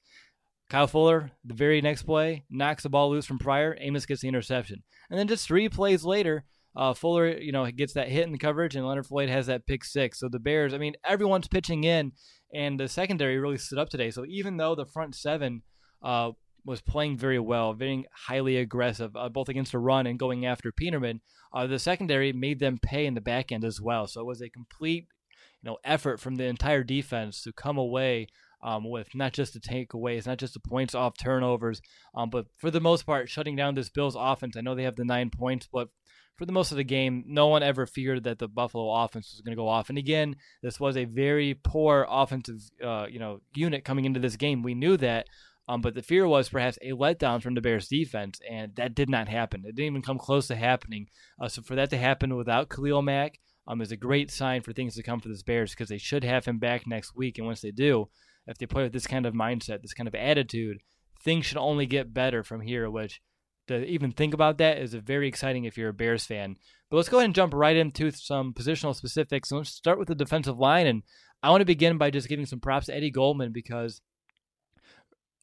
Kyle Fuller, the very next play, knocks the ball loose from Pryor. Amos gets the interception. And then just three plays later, uh, Fuller, you know, gets that hit in the coverage, and Leonard Floyd has that pick six. So the Bears, I mean, everyone's pitching in, and the secondary really stood up today. So even though the front seven uh, was playing very well, very highly aggressive, uh, both against the run and going after Peterman. Uh, the secondary made them pay in the back end as well. So it was a complete, you know, effort from the entire defense to come away um, with not just the takeaways, not just the points off turnovers, um, but for the most part, shutting down this Bills offense. I know they have the nine points, but for the most of the game, no one ever feared that the Buffalo offense was going to go off. And again, this was a very poor offensive, uh, you know, unit coming into this game. We knew that, um, but the fear was perhaps a letdown from the Bears defense, and that did not happen. It didn't even come close to happening. Uh, so for that to happen without Khalil Mack um, is a great sign for things to come for this Bears because they should have him back next week. And once they do, if they play with this kind of mindset, this kind of attitude, things should only get better from here, which to even think about that is very exciting if you're a Bears fan. But let's go ahead and jump right into some positional specifics. Let's start with the defensive line. And I want to begin by just giving some props to Eddie Goldman because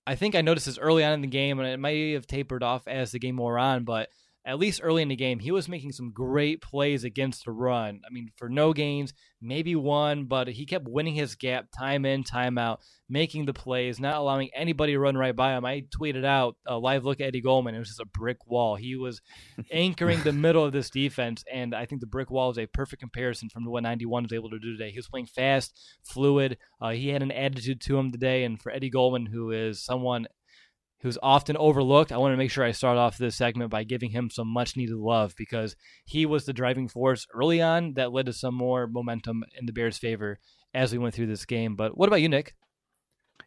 I think I noticed this early on in the game, and it might have tapered off as the game wore on, but at least early in the game, he was making some great plays against the run. I mean, for no gains, maybe one, but he kept winning his gap time in, time out, making the plays, not allowing anybody to run right by him. I tweeted out a live look at Eddie Goldman. It was just a brick wall. He was anchoring the middle of this defense, and I think the brick wall is a perfect comparison from what 91 was able to do today. He was playing fast, fluid. Uh, he had an attitude to him today, and for Eddie Goldman, who is someone – who's often overlooked. I want to make sure I start off this segment by giving him some much needed love because he was the driving force early on that led to some more momentum in the Bears' favor as we went through this game. But what about you, Nick?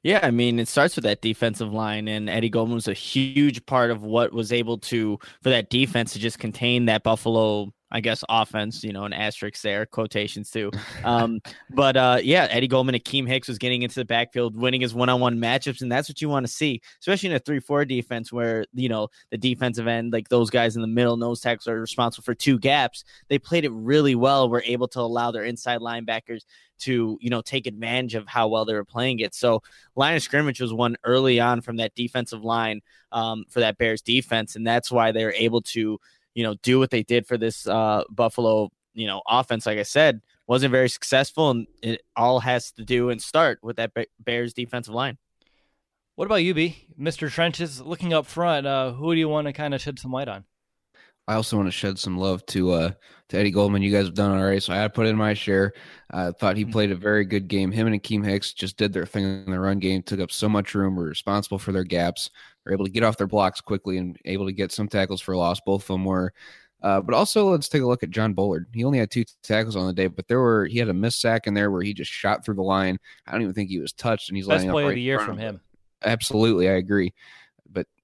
Yeah, I mean, it starts with that defensive line, and Eddie Goldman was a huge part of what was able to for that defense to just contain that Buffalo I guess offense, you know, an asterisk there, quotations too. Um, but uh, yeah, Eddie Goldman, Akiem Hicks was getting into the backfield, winning his one-on-one matchups, and that's what you want to see, especially in a three-four defense where you know the defensive end, like those guys in the middle, nose tackles are responsible for two gaps. They played it really well. Were able to allow their inside linebackers to you know take advantage of how well they were playing it. So line of scrimmage was one early on from that defensive line um, for that Bears defense, and that's why they were able to you know, do what they did for this uh, Buffalo, you know, offense. Like I said, wasn't very successful, and it all has to do and start with that Bears defensive line. What about you, B, Mister Trenches? Looking up front, uh, who do you want to kind of shed some light on? I also want to shed some love to uh, to Eddie Goldman. You guys have done all right, so I had to put in my share. I thought he mm-hmm. played a very good game. Him and Akiem Hicks just did their thing in the run game, took up so much room, were responsible for their gaps, were able to get off their blocks quickly and able to get some tackles for loss. Both of them were. Uh, but also, let's take a look at John Bullard. He only had two tackles on the day, but there were he had a missed sack in there where he just shot through the line. I don't even think he was touched, and he's best play right of the year from him. Absolutely, I agree.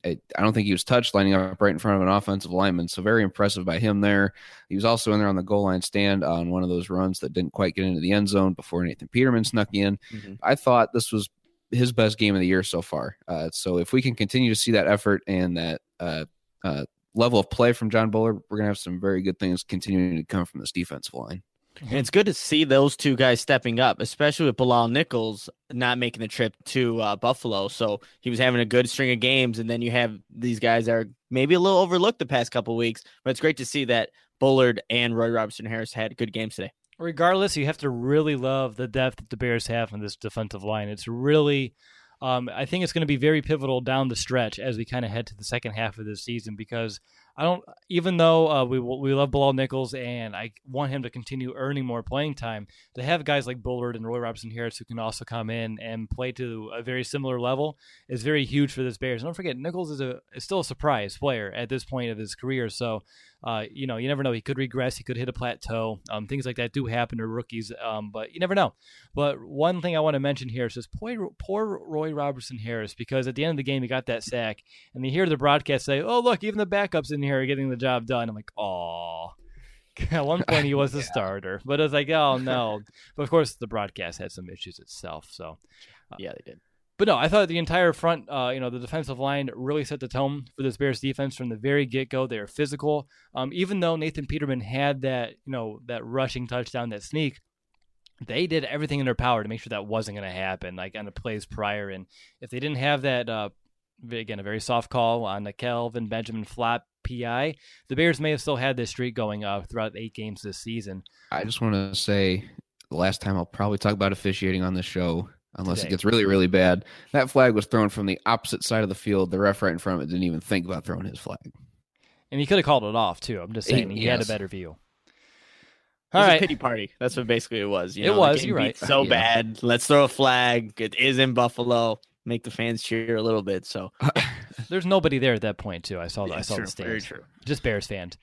I, don't think he was touched lining up right in front of an offensive lineman. So very impressive by him there. He was also in there on the goal line stand on one of those runs that didn't quite get into the end zone before Nathan Peterman snuck in. Mm-hmm. I thought this was his best game of the year so far. Uh, so if we can continue to see that effort and that uh, uh, level of play from John Bullard, we're gonna have some very good things continuing to come from this defensive line. And it's good to see those two guys stepping up, especially with Bilal Nichols not making the trip to uh, Buffalo. So he was having a good string of games, and then you have these guys that are maybe a little overlooked the past couple weeks. But it's great to see that Bullard and Roy Robertson Harris had good games today. Regardless, you have to really love the depth that the Bears have in this defensive line. It's really um, I think it's going to be very pivotal down the stretch as we kind of head to the second half of this season because I don't, even though uh, we we love Bilal Nichols and I want him to continue earning more playing time, to have guys like Bullard and Roy Robertson Harris who can also come in and play to a very similar level is very huge for this Bears. And don't forget, Nichols is a is still a surprise player at this point of his career, so uh, you know, you never know. He could regress. He could hit a plateau. Um, things like that do happen to rookies, um, but you never know. But one thing I want to mention here is just poor, poor Roy Robertson Harris because at the end of the game he got that sack, and you hear the broadcast say, "Oh, look, even the backups in here are getting the job done." I'm like, "Oh." *laughs* At one point, he was the *laughs* yeah. starter, but I was like, "Oh no!" But of course, the broadcast had some issues itself. So, uh, yeah, they did. But no, I thought the entire front, uh, you know, the defensive line really set the tone for this Bears defense from the very get go. They are physical. Um, even though Nathan Peterman had that, you know, that rushing touchdown, that sneak, they did everything in their power to make sure that wasn't going to happen, like on the plays prior. And if they didn't have that, uh, again, a very soft call on the Kelvin Benjamin flap PI, the Bears may have still had this streak going uh, throughout eight games this season. I just want to say the last time I'll probably talk about officiating on the show unless today. it gets really, really bad. That flag was thrown from the opposite side of the field. The ref right in front of it didn't even think about throwing his flag. And he could have called it off too. I'm just saying he, he yes. had a better view. All right. pity party. That's what basically it was. You know, it was. You're right. So yeah. bad. Let's throw a flag. It is in Buffalo. Make the fans cheer a little bit. So *laughs* there's nobody there at that point too. I saw. Yeah, I saw true, the stage. Very true. Just Bears fans.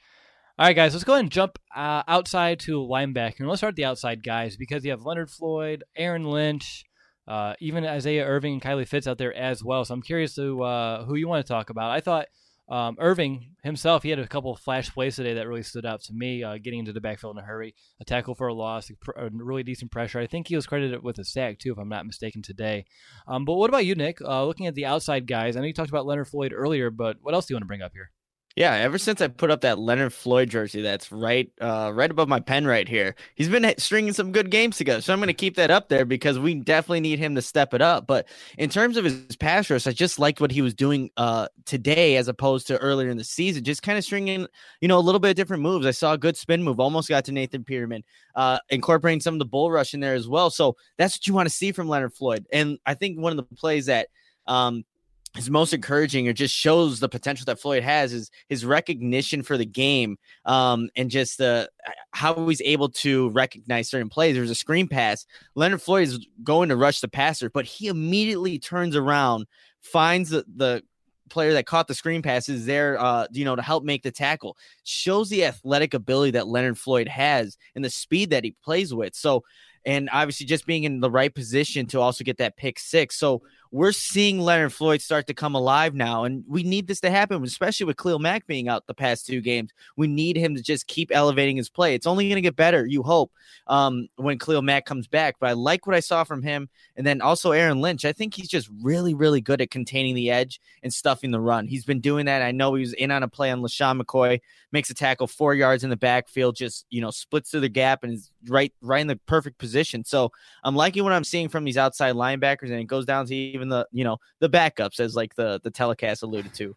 All right, guys, let's go ahead and jump uh, outside to linebacker. And let's start the outside guys because you have Leonard Floyd, Aaron Lynch, uh, even Isaiah Irving and Kylie Fitts out there as well. So I'm curious to uh, who you want to talk about. I thought um, Irving himself, he had a couple of flash plays today that really stood out to me, uh, getting into the backfield in a hurry, a tackle for a loss, a really decent pressure. I think he was credited with a sack, too, if I'm not mistaken, today. Um, but what about you, Nick? Uh, looking at the outside guys, I know you talked about Leonard Floyd earlier, but what else do you want to bring up here? Yeah, ever since I put up that Leonard Floyd jersey, that's right, uh, right above my pen right here. He's been stringing some good games together, so I'm going to keep that up there because we definitely need him to step it up. But in terms of his pass rush, I just liked what he was doing uh, today as opposed to earlier in the season. Just kind of stringing, you know, a little bit of different moves. I saw a good spin move, almost got to Nathan Peterman, uh, incorporating some of the bull rush in there as well. So that's what you want to see from Leonard Floyd. And I think one of the plays that um, is most encouraging or just shows the potential that Floyd has is his recognition for the game um, and just the how he's able to recognize certain plays. There's a screen pass. Leonard Floyd is going to rush the passer, but he immediately turns around, finds the, the player that caught the screen pass is there, uh, you know, to help make the tackle. Shows the athletic ability that Leonard Floyd has and the speed that he plays with. So, and obviously just being in the right position to also get that pick six. So we're seeing Leonard Floyd start to come alive now, and we need this to happen, especially with Khalil Mack being out the past two games. We need him to just keep elevating his play. It's only going to get better, you hope, um, when Khalil Mack comes back. But I like what I saw from him, and then also Aaron Lynch. I think he's just really, really good at containing the edge and stuffing the run. He's been doing that. I know he was in on a play on LeSean McCoy, makes a tackle four yards in the backfield, just you know splits through the gap and is right, right in the perfect position. So I'm liking what I'm seeing from these outside linebackers, and it goes down to even the you know the backups as like the the telecast alluded to.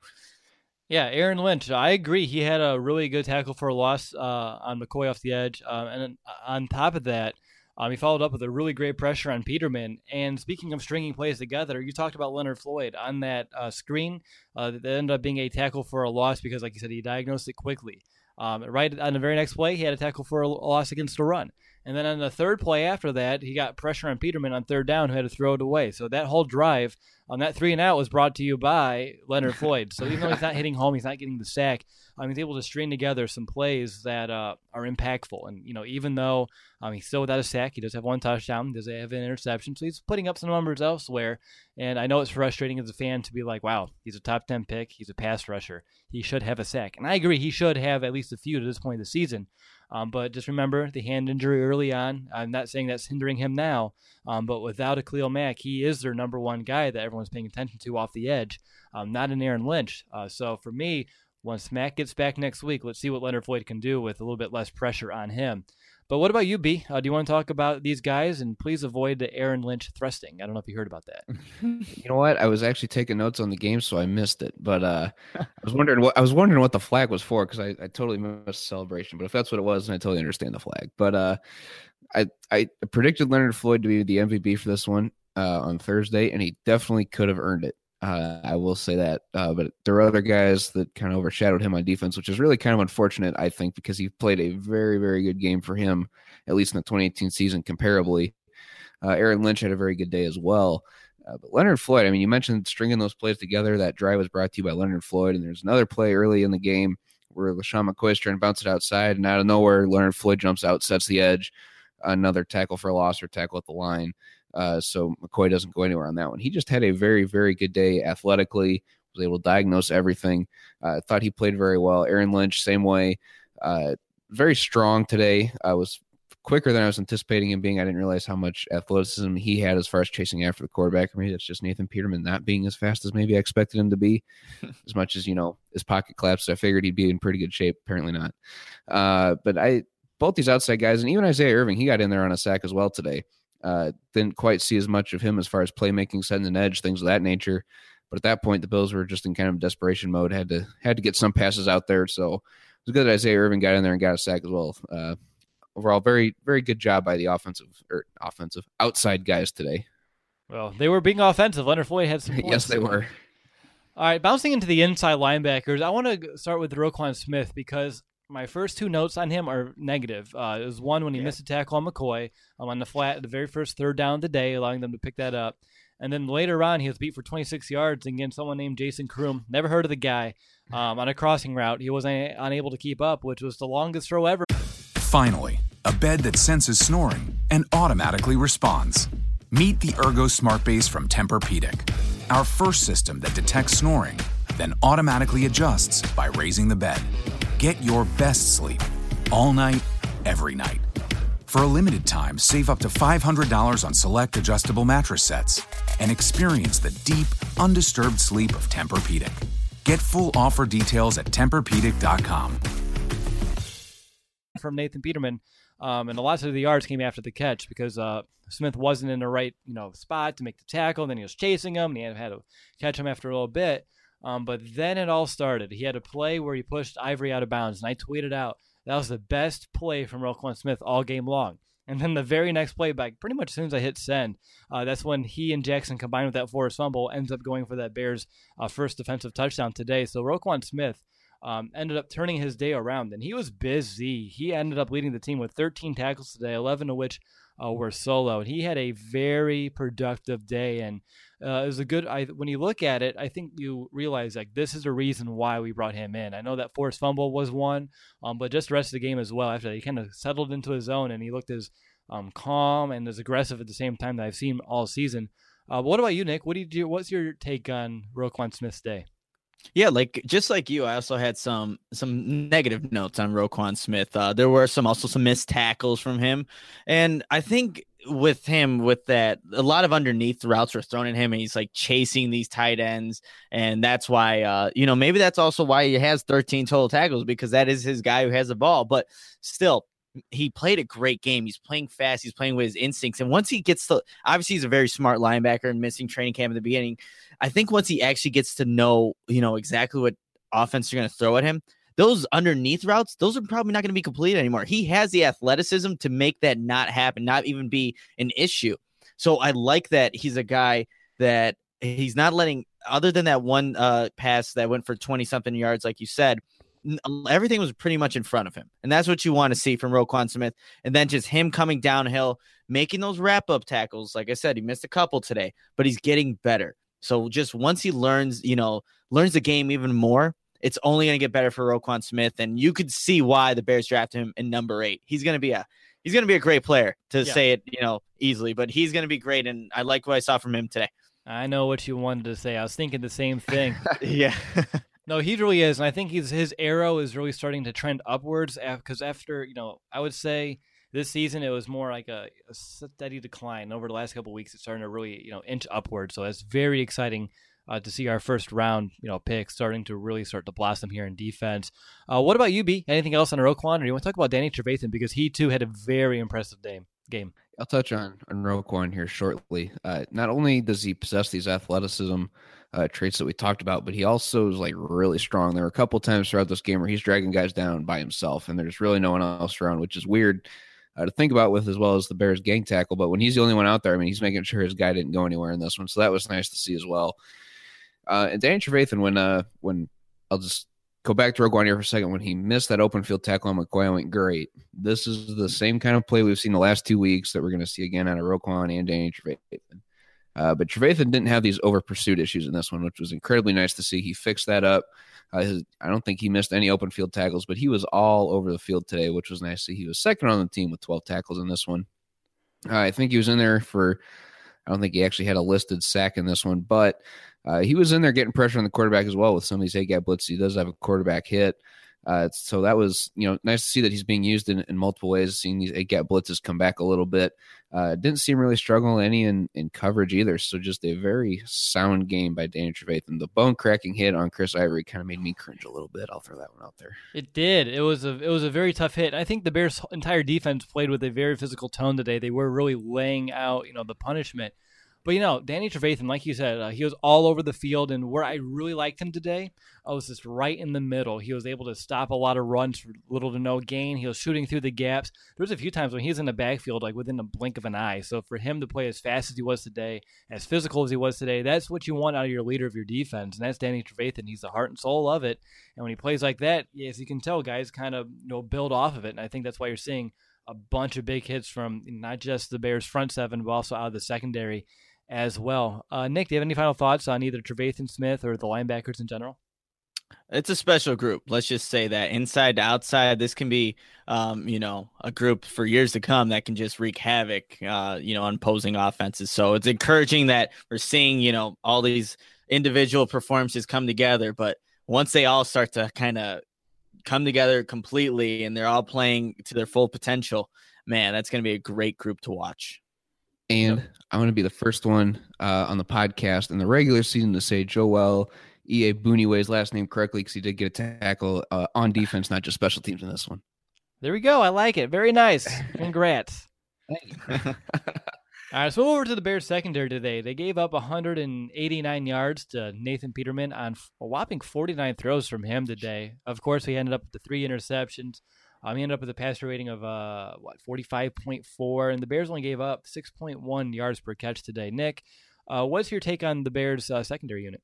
Yeah, Aaron Lynch. I agree. He had a really good tackle for a loss uh, on McCoy off the edge, um, and on top of that, um, he followed up with a really great pressure on Peterman. And speaking of stringing plays together, you talked about Leonard Floyd on that uh, screen. Uh, that ended up being a tackle for a loss because, like you said, he diagnosed it quickly. Um, right on the very next play, he had a tackle for a loss against a run. And then on the third play after that, he got pressure on Peterman on third down, who had to throw it away. So that whole drive on that three and out was brought to you by Leonard *laughs* Floyd. So even though he's not hitting home, he's not getting the sack. Um, he's able to string together some plays that uh, are impactful. And you know, even though um, he's still without a sack, he does have one touchdown, does have an interception, so he's putting up some numbers elsewhere. And I know it's frustrating as a fan to be like, "Wow, he's a top ten pick. He's a pass rusher. He should have a sack." And I agree, he should have at least a few to this point of the season. Um, but just remember the hand injury early on. I'm not saying that's hindering him now, um, but without a Khalil Mack, he is their number one guy that everyone's paying attention to off the edge, um, not an Aaron Lynch. Uh, so for me, once Mack gets back next week, let's see what Leonard Floyd can do with a little bit less pressure on him. But what about you, B? Uh, do you want to talk about these guys? And please avoid the Aaron Lynch thrusting. I don't know if you heard about that. *laughs* you know what? I was actually taking notes on the game, so I missed it. But uh, I was wondering what I was wondering what the flag was for because I, I totally missed celebration. But if that's what it was, then I totally understand the flag. But uh, I I predicted Leonard Floyd to be the MVP for this one uh, on Thursday, and he definitely could have earned it. Uh, I will say that. Uh, but there are other guys that kind of overshadowed him on defense, which is really kind of unfortunate, I think, because he played a very, very good game for him, at least in the 2018 season, comparably. Uh, Aaron Lynch had a very good day as well. Uh, but Leonard Floyd, I mean, you mentioned stringing those plays together. That drive was brought to you by Leonard Floyd. And there's another play early in the game where LeSean McCoy is trying to bounce it outside. And out of nowhere, Leonard Floyd jumps out, sets the edge. Another tackle for a loss or tackle at the line. Uh, so McCoy doesn't go anywhere on that one. He just had a very, very good day athletically, was able to diagnose everything. I uh, thought he played very well. Aaron Lynch, same way. Uh, very strong today. I was quicker than I was anticipating him being. I didn't realize how much athleticism he had as far as chasing after the quarterback. I mean, that's just Nathan Peterman not being as fast as maybe I expected him to be. *laughs* as much as, you know, his pocket collapsed, I figured he'd be in pretty good shape. Apparently not. Uh, but I, both these outside guys, and even Isaiah Irving, he got in there on a sack as well today. Uh, didn't quite see as much of him as far as playmaking, setting an edge, things of that nature. But at that point, the Bills were just in kind of desperation mode. had to had to get some passes out there. So it was good that Isaiah Irving got in there and got a sack as well. Uh, overall, very very good job by the offensive or offensive outside guys today. Well, they were being offensive. Leonard Floyd had some. *laughs* yes, they were. All right, bouncing into the inside linebackers, I want to start with Roquan Smith because my first two notes on him are negative. Uh, it was one when he yeah. missed a tackle on McCoy um, on the flat, the very first third down of the day, allowing them to pick that up. And then later on, he was beat for 26 yards against someone named Jason Croom. Never heard of the guy. Um, on a crossing route, he was a- unable to keep up, which was the longest throw ever. Finally, a bed that senses snoring and automatically responds. Meet the Ergo Smart Base from Tempur-Pedic, our first system that detects snoring, then automatically adjusts by raising the bed Get your best sleep all night, every night. For a limited time, save up to $500 on select adjustable mattress sets and experience the deep, undisturbed sleep of Tempur-Pedic. Get full offer details at TempurPedic.com. From Nathan Peterman, um, and a lot of the yards came after the catch because uh, Smith wasn't in the right you know spot to make the tackle. And then he was chasing him, and he had, had to catch him after a little bit. Um, but then it all started. He had a play where he pushed Ivory out of bounds, and I tweeted out that was the best play from Roquan Smith all game long. And then the very next play back, pretty much as soon as I hit send, uh, that's when he and Jackson combined with that forced fumble ends up going for that Bears' uh, first defensive touchdown today. So Roquan Smith um, ended up turning his day around, and he was busy. He ended up leading the team with 13 tackles today, 11 of which uh, were solo. And he had a very productive day, and uh, was a good. I when you look at it, I think you realize like this is a reason why we brought him in. I know that forced fumble was one, um, but just the rest of the game as well. After that, he kind of settled into his zone and he looked as um, calm and as aggressive at the same time that I've seen all season. Uh, what about you, Nick? What do you do? What's your take on Roquan Smith's day? Yeah, like just like you, I also had some some negative notes on Roquan Smith. Uh, there were some also some missed tackles from him, and I think with him with that a lot of underneath routes were thrown at him and he's like chasing these tight ends and that's why uh you know maybe that's also why he has 13 total tackles because that is his guy who has the ball but still he played a great game. He's playing fast. He's playing with his instincts. And once he gets to, obviously, he's a very smart linebacker and missing training camp in the beginning. I think once he actually gets to know, you know, exactly what offense you're going to throw at him, those underneath routes, those are probably not going to be completed anymore. He has the athleticism to make that not happen, not even be an issue. So I like that he's a guy that he's not letting, other than that one uh, pass that went for 20 something yards, like you said, everything was pretty much in front of him. And that's what you want to see from Roquan Smith. And then just him coming downhill, making those wrap up tackles. Like I said, he missed a couple today, but he's getting better. So just once he learns, you know, learns the game even more, it's only going to get better for Roquan Smith. And you could see why the Bears drafted him in number eight. He's going to be a he's going to be a great player to yeah. say it, you know, easily, but he's going to be great. And I like what I saw from him today. I know what you wanted to say. I was thinking the same thing. *laughs* yeah. *laughs* No, he really is, and I think he's his arrow is really starting to trend upwards. Because after you know, I would say this season it was more like a, a steady decline. Over the last couple weeks, it's starting to really you know inch upward. So that's very exciting uh, to see our first round you know pick starting to really start to blossom here in defense. Uh, what about you, B? Anything else on Roquan, or do you want to talk about Danny Trevathan because he too had a very impressive game. Game. I'll touch on on Roquan here shortly. Uh, not only does he possess these athleticism uh, traits that we talked about, but he also is like really strong. There were a couple times throughout this game where he's dragging guys down by himself, and there's really no one else around, which is weird uh, to think about with as well as the Bears gang tackle. But when he's the only one out there, I mean, he's making sure his guy didn't go anywhere in this one, so that was nice to see as well. Uh, and Danny Trevathan, when uh, when I'll just go back to Roquan here for a second, when he missed that open field tackle on McCoy, I went great. This is the same kind of play we've seen the last two weeks that we're going to see again out of Roquan and Danny Trevathan. Uh, but Trevathan didn't have these over pursuit issues in this one, which was incredibly nice to see. He fixed that up. Uh, his, I don't think he missed any open field tackles, but he was all over the field today, which was nice to see. He was second on the team with 12 tackles in this one. Uh, I think he was in there for, I don't think he actually had a listed sack in this one, but uh, he was in there getting pressure on the quarterback as well with some of these eight gap blitzes. He does have a quarterback hit. Uh, so that was, you know, nice to see that he's being used in, in multiple ways. Seeing these eight gap blitzes come back a little bit, uh, didn't seem really struggle any in, in coverage either. So just a very sound game by Danny Trevathan. The bone cracking hit on Chris Ivory kind of made me cringe a little bit. I'll throw that one out there. It did. It was a it was a very tough hit. I think the Bears' entire defense played with a very physical tone today. They were really laying out, you know, the punishment. But you know, Danny Trevathan, like you said, uh, he was all over the field, and where I really liked him today, I was just right in the middle. He was able to stop a lot of runs little to no gain. He was shooting through the gaps. There was a few times when he was in the backfield, like within a blink of an eye. So for him to play as fast as he was today, as physical as he was today, that's what you want out of your leader of your defense, and that's Danny Trevathan. He's the heart and soul of it. And when he plays like that, as you can tell, guys kind of you know build off of it. And I think that's why you're seeing a bunch of big hits from not just the Bears front seven, but also out of the secondary as well. Uh, Nick, do you have any final thoughts on either Trevathan Smith or the linebackers in general? It's a special group. Let's just say that inside to outside, this can be, um, you know, a group for years to come that can just wreak havoc, uh, you know, on opposing offenses. So it's encouraging that we're seeing, you know, all these individual performances come together. But once they all start to kind of come together completely and they're all playing to their full potential, man, that's going to be a great group to watch. And yep. I'm going to be the first one uh, on the podcast in the regular season to say Joel Iyiegbuniwe's last name correctly because he did get a tackle uh, on defense, not just special teams in this one. There we go. I like it. Very nice. Congrats. *laughs* *laughs* All right, so over to the Bears secondary today. They gave up 189 yards to Nathan Peterman on a whopping 49 throws from him today. Of course, he ended up with the three interceptions. Um, he ended up with a passer rating of uh what 45.4, and the Bears only gave up 6.1 yards per catch today. Nick, uh, what's your take on the Bears uh, secondary unit?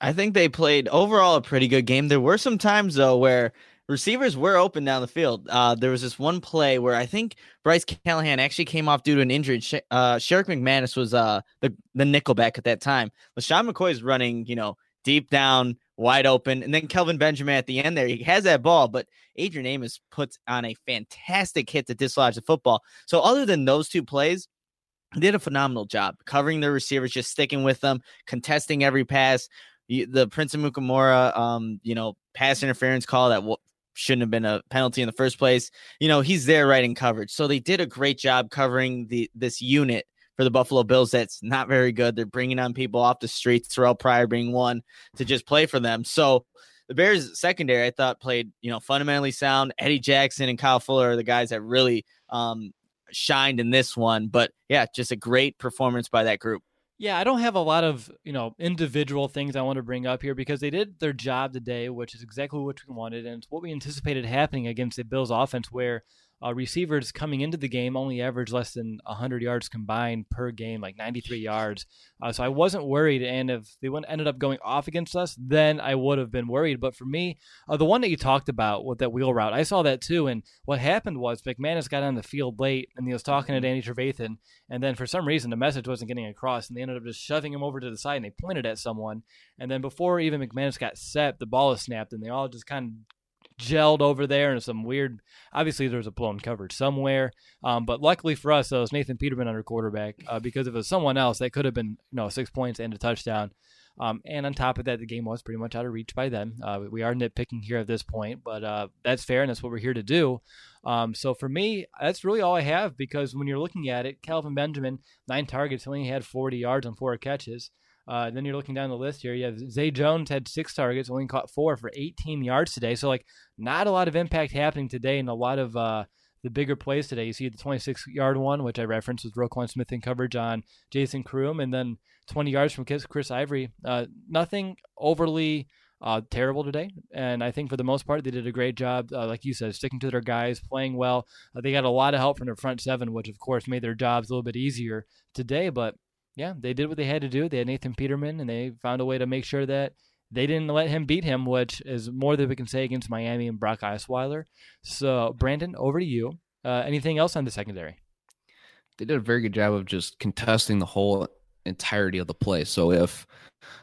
I think they played overall a pretty good game. There were some times though where receivers were open down the field. Uh, there was this one play where I think Bryce Callahan actually came off due to an injury. Uh, Sherrick McManis was uh, the the nickelback at that time. LeSean McCoy is running, you know, deep down wide open. And then Kelvin Benjamin at the end there, he has that ball, but Adrian Amos puts on a fantastic hit to dislodge the football. So other than those two plays, he did a phenomenal job covering the receivers, just sticking with them, contesting every pass. The Prince Amukamara, um, you know, pass interference call that w- shouldn't have been a penalty in the first place. You know, he's there right in coverage. So they did a great job covering the this unit for the Buffalo Bills that's not very good. They're bringing on people off the streets, Terrell Pryor being one to just play for them. So the Bears secondary, I thought played, you know, fundamentally sound. Eddie Jackson and Kyle Fuller are the guys that really um, shined in this one. But yeah, just a great performance by that group. Yeah, I don't have a lot of, you know, individual things I want to bring up here because they did their job today, which is exactly what we wanted and what we anticipated happening against the Bills offense where uh, receivers coming into the game only averaged less than 100 yards combined per game, like 93 yards. Uh, so I wasn't worried. And if they went, ended up going off against us, then I would have been worried. But for me, uh, the one that you talked about with that wheel route, I saw that too. And what happened was McManis got on the field late and he was talking to Danny Trevathan. And then for some reason, the message wasn't getting across. And they ended up just shoving him over to the side and they pointed at someone. And then before even McManis got set, the ball was snapped and they all just kind of gelled over there and some weird obviously there was a blown coverage somewhere um, but luckily for us it was nathan peterman under quarterback uh, because if it was someone else that could have been you know six points and a touchdown Um, and on top of that, the game was pretty much out of reach by then. Uh, we are nitpicking here at this point, but uh, that's fair, and that's what we're here to do. Um, so for me, that's really all I have because when you're looking at it, Kelvin Benjamin, nine targets, only had 40 yards on four catches. Uh, then you're looking down the list here. You have Zay Jones had six targets, only caught four for 18 yards today. So like, not a lot of impact happening today, and a lot of uh, the bigger plays today. You see the 26 yard one, which I referenced with Roquan Smith in coverage on Jason Croom, and then 20 yards from Chris Ivory. Uh, nothing overly uh, terrible today, and I think for the most part they did a great job. Uh, like you said, sticking to their guys, playing well. Uh, they got a lot of help from their front seven, which of course made their jobs a little bit easier today. But yeah, they did what they had to do. They had Nathan Peterman, and they found a way to make sure that they didn't let him beat him, which is more than we can say against Miami and Brock Osweiler. So, Brandon, over to you. Uh, anything else on the secondary? They did a very good job of just contesting the whole entirety of the play. So if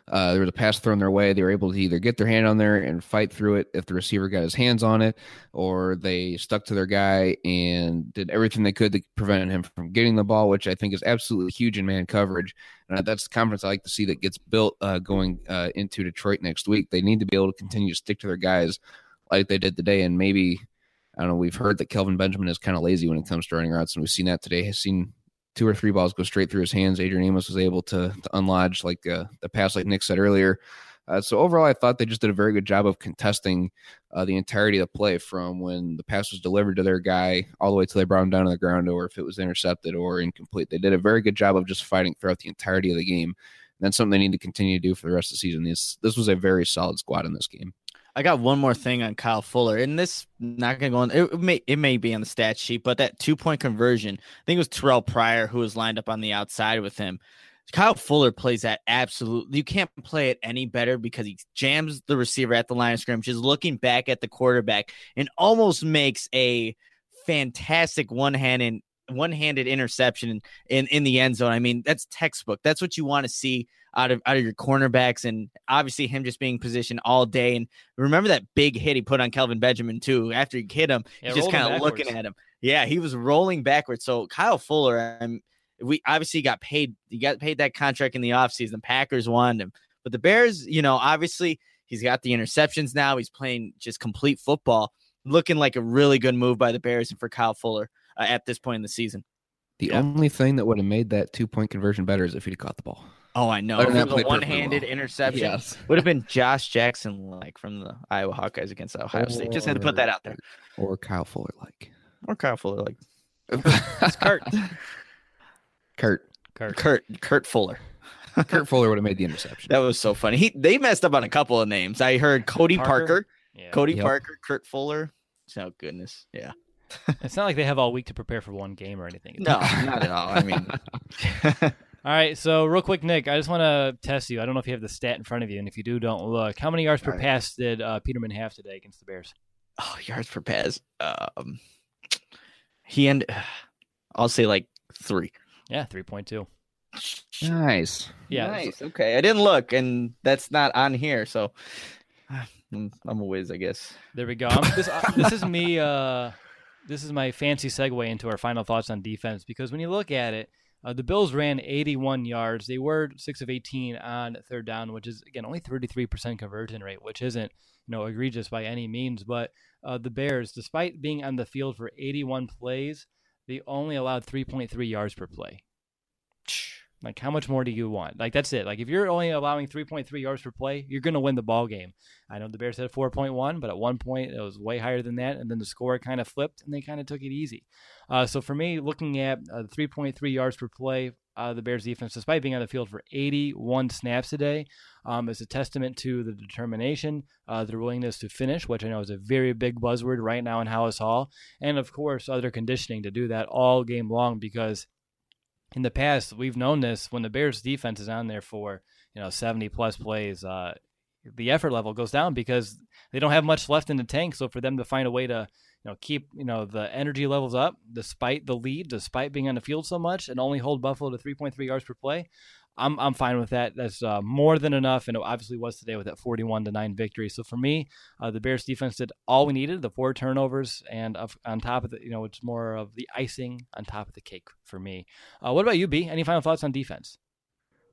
uh, there was a pass thrown their way, they were able to either get their hand on there and fight through it if the receiver got his hands on it, or they stuck to their guy and did everything they could to prevent him from getting the ball, which I think is absolutely huge in man coverage. And that's the confidence I like to see that gets built uh, going uh, into Detroit next week. They need to be able to continue to stick to their guys like they did today, and maybe. I don't know. We've heard that Kelvin Benjamin is kind of lazy when it comes to running routes, and we've seen that today. Has seen two or three balls go straight through his hands. Adrian Amos was able to, to unlodge like uh, the pass, like Nick said earlier. Uh, so overall, I thought they just did a very good job of contesting uh, the entirety of the play from when the pass was delivered to their guy all the way till they brought him down to the ground, or if it was intercepted or incomplete. They did a very good job of just fighting throughout the entirety of the game. And that's something they need to continue to do for the rest of the season. This this was a very solid squad in this game. I got one more thing on Kyle Fuller, and this not gonna go on. It, may it may be on the stat sheet, but that two point conversion, I think it was Terrell Pryor who was lined up on the outside with him. Kyle Fuller plays that absolutely. You can't play it any better because he jams the receiver at the line of scrimmage, is looking back at the quarterback, and almost makes a fantastic one hand handed one handed interception in, in in the end zone. I mean, that's textbook. That's what you want to see out of out of your cornerbacks, and obviously him just being positioned all day. And remember that big hit he put on Kelvin Benjamin too. After he hit him, yeah, he's just kind of looking at him. Yeah, he was rolling backwards. So Kyle Fuller, um, we obviously got paid. He got paid that contract in the offseason. Packers wanted him, but the Bears, you know, obviously he's got the interceptions now. He's playing just complete football, looking like a really good move by the Bears and for Kyle Fuller uh, at this point in the season. The yeah. only thing that would have made that two point conversion better is if he'd caught the ball. Oh, I know. It was a one-handed well. interception. Yes. Would have been Josh Jackson like from the Iowa Hawkeyes against Ohio or, State. Just had to put that out there. Or Kyle Fuller like. Or Kyle Fuller like. *laughs* it's Kurt. Kurt. Kurt. Kurt. Kurt Fuller. *laughs* Kurt Fuller would have made the interception. That was so funny. He they messed up on a couple of names. I heard Cody Parker. Parker. Yeah. Cody yep. Parker, Kurt Fuller. Oh goodness. Yeah. it's not like they have all week to prepare for one game or anything. No, not at all. I mean *laughs* All right, so real quick, Nick, I just want to test you. I don't know if you have the stat in front of you, and if you do, don't look. How many yards per right. pass did uh, Peterman have today against the Bears? Oh, yards per pass. Um, he ended. *sighs* I'll say like three. Yeah, three point two. Nice. Yeah. Nice. Okay, I didn't look, and that's not on here, so *sighs* I'm, I'm a whiz, I guess. There we go. this, uh, this is me. Uh, this is my fancy segue into our final thoughts on defense because when you look at it uh, the Bills ran 81 yards. They were six of 18 on third down, which is again only 33% conversion rate, which isn't you know egregious by any means. But uh, the Bears, despite being on the field for 81 plays, they only allowed 3.3 yards per play. Like, how much more do you want? Like, that's it. Like, if you're only allowing 3.3 yards per play, you're going to win the ball game. I know the Bears had 4.1, but at one point it was way higher than that, and then the score kind of flipped, and they kind of took it easy. Uh, so for me, looking at uh, 3.3 yards per play, uh, the Bears defense, despite being on the field for 81 snaps a day, um, is a testament to the determination, uh, their willingness to finish, which I know is a very big buzzword right now in Halas Hall, and of course, other conditioning to do that all game long because in the past, we've known this when the Bears defense is on there for, you know, 70 plus plays, uh, the effort level goes down because they don't have much left in the tank. So for them to find a way to, you know, keep, you know, the energy levels up despite the lead, despite being on the field so much and only hold Buffalo to 3.3 yards per play, I'm I'm fine with that. That's uh, more than enough, and it obviously was today with that 41 to nine victory. So for me, uh, the Bears defense did all we needed: the four turnovers, and of, on top of it, you know, it's more of the icing on top of the cake for me. Uh, what about you, B? Any final thoughts on defense?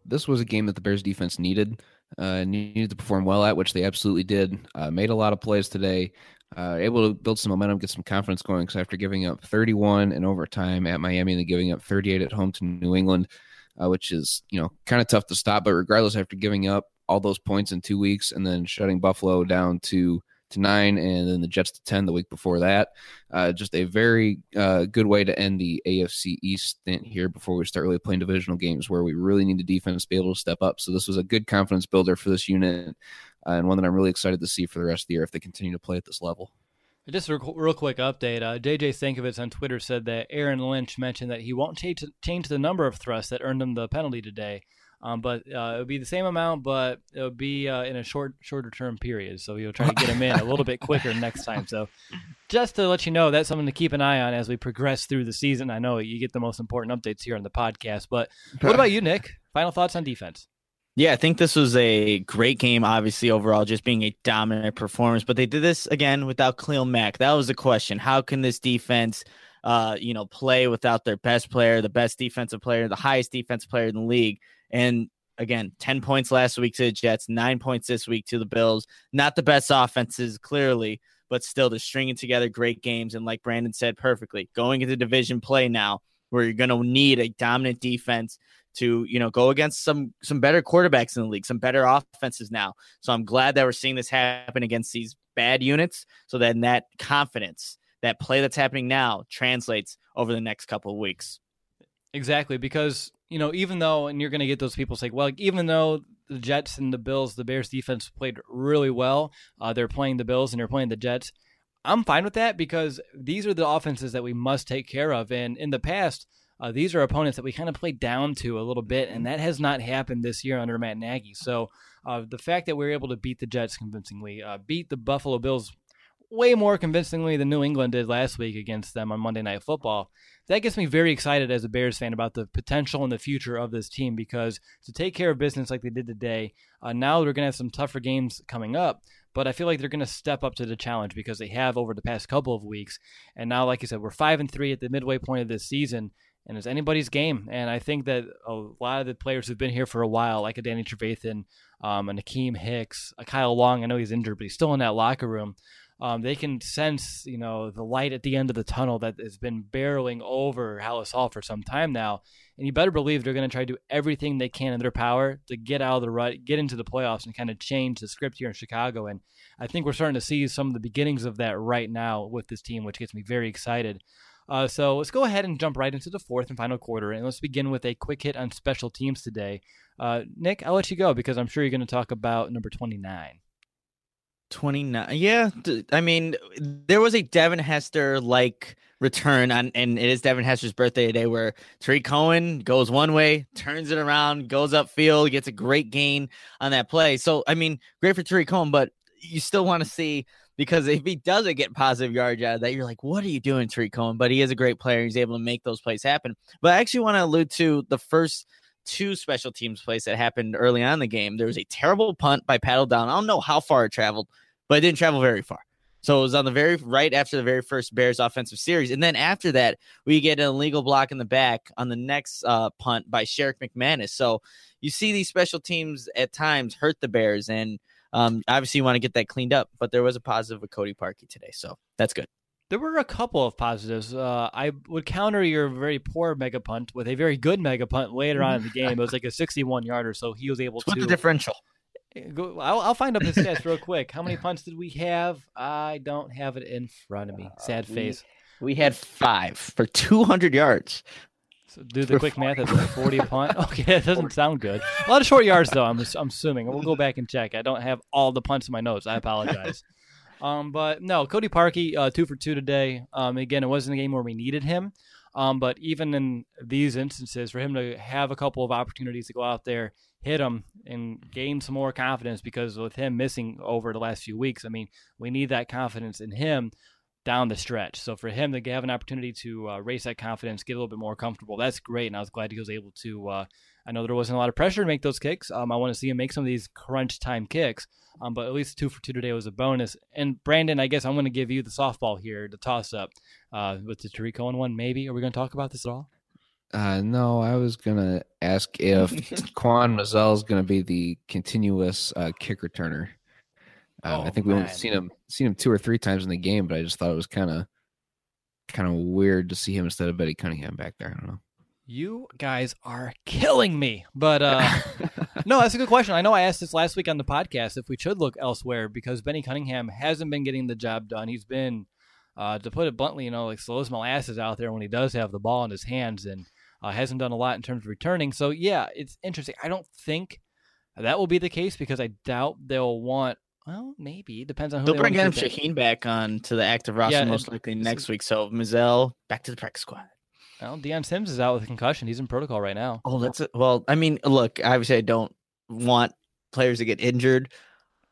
This was a game that the Bears defense needed. uh, needed to perform well at, which they absolutely did. Uh, made a lot of plays today. Uh, able to build some momentum, get some confidence going. Because after giving up 31 in overtime at Miami and then giving up 38 at home to New England, uh, which is you know kind of tough to stop. But regardless, after giving up all those points in two weeks and then shutting Buffalo down to to nine, and then the Jets to ten the week before that. Uh, just a very uh, good way to end the AFC East stint here before we start really playing divisional games where we really need the defense to be able to step up. So this was a good confidence builder for this unit, uh, and one that I'm really excited to see for the rest of the year if they continue to play at this level. Just a real quick update. Uh, JJ Stankevitz on Twitter said that Aaron Lynch mentioned that he won't change, change the number of thrusts that earned him the penalty today. Um, but uh, it would be the same amount, but it would be uh, in a short, shorter term period. So you'll try to get him in a little bit quicker next time. So just to let you know, that's something to keep an eye on as we progress through the season. I know you get the most important updates here on the podcast, but what about you, Nick? Final thoughts on defense? Yeah, I think this was a great game, obviously, overall, just being a dominant performance. But they did this again without Khalil Mack. That was the question. How can this defense, uh, you know, play without their best player, the best defensive player, the highest defensive player in the league? And again, 10 points last week to the Jets, nine points this week to the Bills. Not the best offenses, clearly, but still, they're stringing together great games. And like Brandon said perfectly, going into division play now, where you're going to need a dominant defense to you know go against some some better quarterbacks in the league, some better offenses now. So I'm glad that we're seeing this happen against these bad units, so that that confidence, that play that's happening now, translates over the next couple of weeks. Exactly, because you know, even though, and you're going to get those people saying, well, even though the Jets and the Bills, the Bears defense played really well, uh, they're playing the Bills and they're playing the Jets. I'm fine with that because these are the offenses that we must take care of. And in the past, uh, these are opponents that we kind of played down to a little bit, and that has not happened this year under Matt Nagy. So uh, the fact that we are able to beat the Jets convincingly, uh, beat the Buffalo Bills way more convincingly than New England did last week against them on Monday Night Football. That gets me very excited as a Bears fan about the potential and the future of this team because to take care of business like they did today, uh, now they're going to have some tougher games coming up. But I feel like they're going to step up to the challenge because they have over the past couple of weeks. And now, like I said, we're five and three at the midway point of this season, and it's anybody's game. And I think that a lot of the players who've been here for a while, like a Danny Trevathan, um, a Akiem Hicks, a Kyle Long, I know he's injured, but he's still in that locker room um, they can sense, you know, the light at the end of the tunnel that has been barreling over Halas Hall for some time now. And you better believe they're going to try to do everything they can in their power to get out of the rut, get into the playoffs, and kind of change the script here in Chicago. And I think we're starting to see some of the beginnings of that right now with this team, which gets me very excited. Uh, so let's go ahead and jump right into the fourth and final quarter, and let's begin with a quick hit on special teams today. Uh, Nick, I'll let you go because I'm sure you're going to talk about number 29. 29 yeah i mean there was a devin hester like return on and it is devin hester's birthday today where Tarik Cohen goes one way turns it around goes upfield gets a great gain on that play so i mean great for Tarik Cohen but you still want to see because if he doesn't get positive yards out of that you're like what are you doing Tarik Cohen but he is a great player he's able to make those plays happen but i actually want to allude to the first two special teams plays that happened early on in the game. There was a terrible punt by Pat O'Donnell. I don't know how far it traveled, but it didn't travel very far. So it was on the very right after the very first Bears offensive series. And then after that, we get an illegal block in the back on the next uh, punt by Sherrick McManis. So you see these special teams at times hurt the Bears. And um, obviously, you want to get that cleaned up. But there was a positive with Cody Parkey today. So that's good. There were a couple of positives. Uh, I would counter your very poor mega punt with a very good mega punt later on in the game. It was like a 61 yarder, so he was able What's to. What's the differential? Go, I'll, I'll, find up the stats real quick. How many punts did we have? I don't have it in front of me. Sad face. We, we had five for 200 yards. So do the quick math. That's *laughs* like 40 punt. *laughs* Okay, it doesn't sound good. A lot of short yards, though. I'm, I'm assuming. We'll go back and check. I don't have all the punts in my notes. I apologize. *laughs* Um, but no, Cody Parkey, uh, two for two today. Um, again, it wasn't a game where we needed him. Um, but even in these instances, for him to have a couple of opportunities to go out there, hit him, and gain some more confidence, because with him missing over the last few weeks, I mean, we need that confidence in him down the stretch. So for him to have an opportunity to uh, raise that confidence, get a little bit more comfortable, that's great. And I was glad he was able to. Uh, I know there wasn't a lot of pressure to make those kicks. Um, I want to see him make some of these crunch time kicks. Um, but at least two for two today was a bonus. And Brandon, I guess I'm going to give you the softball here, the toss up uh, with the Tarik Cohen one. Maybe are we going to talk about this at all? Uh, no, I was gonna ask if *laughs* Quan Mizzell is gonna be the continuous uh, kick returner. I Oh, think we only seen him seen him two or three times in the game, but I just thought it was kind of kind of weird to see him instead of Benny Cunningham back there. I don't know. You guys are killing me. But uh, *laughs* no, that's a good question. I know I asked this last week on the podcast if we should look elsewhere because Benny Cunningham hasn't been getting the job done. He's been, uh, to put it bluntly, you know, like slow as molasses out there when he does have the ball in his hands and uh, hasn't done a lot in terms of returning. So, yeah, it's interesting. I don't think that will be the case because I doubt they'll want, well, maybe. Depends on who They'll they bring Adam to keep in. Shaheen back on to the active roster Yeah, most likely next week. So Mizzell back to the practice squad. Well, Dion Sims is out with a concussion. He's in protocol right now. Oh, that's it. Well, I mean, look, obviously, I don't want players to get injured,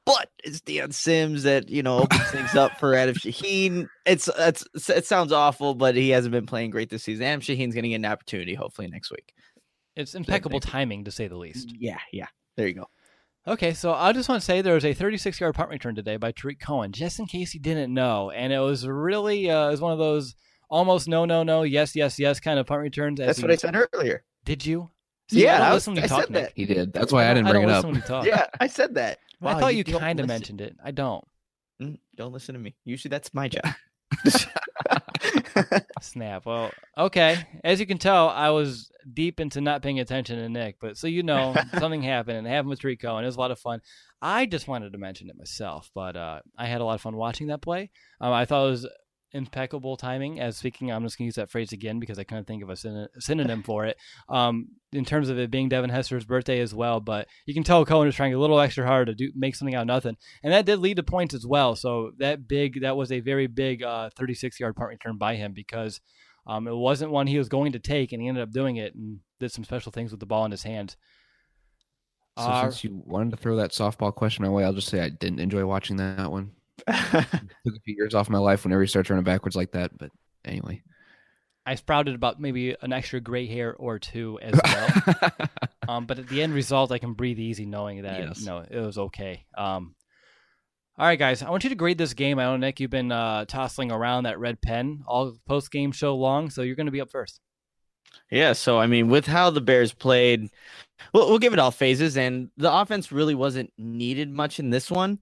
but it's Dion Sims that you know opens *laughs* things up for Adam Shaheen. It's it's it sounds awful, but he hasn't been playing great this season. Adam Shaheen's going to get an opportunity hopefully next week. It's impeccable timing, to say the least. Yeah, yeah. There you go. Okay, so I just want to say there was a 36 yard punt return today by Tarik Cohen, just in case you didn't know. And it was really, uh, it was one of those almost no, no, no, yes, yes, yes kind of punt returns. as That's he- what I said earlier. Did you? Yeah, I I was- listen I talk, said Nick. that. He did. That's why I, don't- didn't bring don't it listen up. talk. Yeah, I said that. I Wow, thought you, don't kind of mentioned it. I don't. Mm, Don't listen to me. Usually that's my job. *laughs* *laughs* *laughs* Snap. Well, okay. As you can tell, I was deep into not paying attention to Nick, but so you know, *laughs* something happened, and it happened with Tarik Cohen. It was a lot of fun. I just wanted to mention it myself, but uh, I had a lot of fun watching that play. Um, I thought it was impeccable timing. As speaking, I'm just going to use that phrase again because I couldn't think of a syn- synonym for it. Um, in terms of it being Devin Hester's birthday as well, but you can tell Cohen was trying a little extra hard to do make something out of nothing, and that did lead to points as well. So that big, that was a very big uh, 36 yard punt return by him because um, it wasn't one he was going to take, and he ended up doing it and did some special things with the ball in his hands. So Uh, since you wanted to throw that softball question my way, I'll just say I didn't enjoy watching that one. *laughs* Took a few years off my life whenever you start turning backwards like that. But anyway, I sprouted about maybe an extra gray hair or two as well. *laughs* um, but at the end result, I can breathe easy knowing that Yes. you know it was okay. Um, all right, guys, I want you to grade this game. I know Nick, you've been uh, tossing around that red pen all post game show long, so you're going to be up first. Yeah, so I mean, with how the Bears played, we'll, we'll give it all phases, and the offense really wasn't needed much in this one.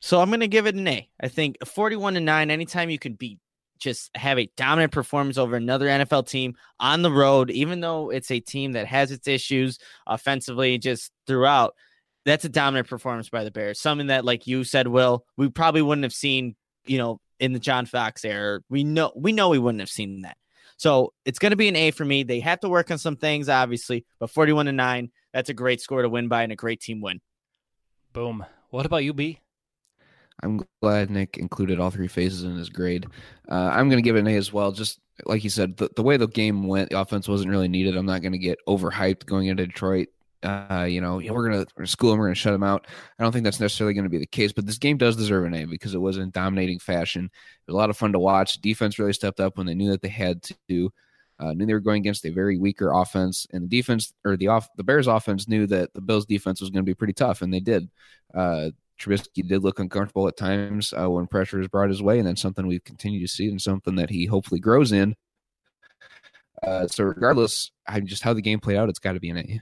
So I'm going to give it an A. I think 41 to 9, anytime you can beat, just have a dominant performance over another NFL team on the road, even though it's a team that has its issues offensively just throughout, that's a dominant performance by the Bears. Something that, like you said, Will, we probably wouldn't have seen, you know, in the John Fox era. We know we know we wouldn't have seen that. So it's going to be an A for me. They have to work on some things, obviously, but 41 to 9, that's a great score to win by and a great team win. Boom. What about you, B? I'm glad Nick included all three phases in his grade. Uh, I'm going to give it an A as well. Just like you said, the, the way the game went, the offense wasn't really needed. I'm not going to get overhyped going into Detroit. Uh, you know, we're going to school him, we're going to shut him out. I don't think that's necessarily going to be the case, but this game does deserve an A because it was in dominating fashion. It was a lot of fun to watch. Defense really stepped up when they knew that they had to. Uh, knew they were going against a very weaker offense, and the defense or the off the Bears offense knew that the Bills defense was going to be pretty tough, and they did. Uh, Trubisky did look uncomfortable at times uh, when pressure is brought his way, and that's something we've continued to see, and something that he hopefully grows in. Uh, so, regardless, I just how the game played out, it's got to be an A.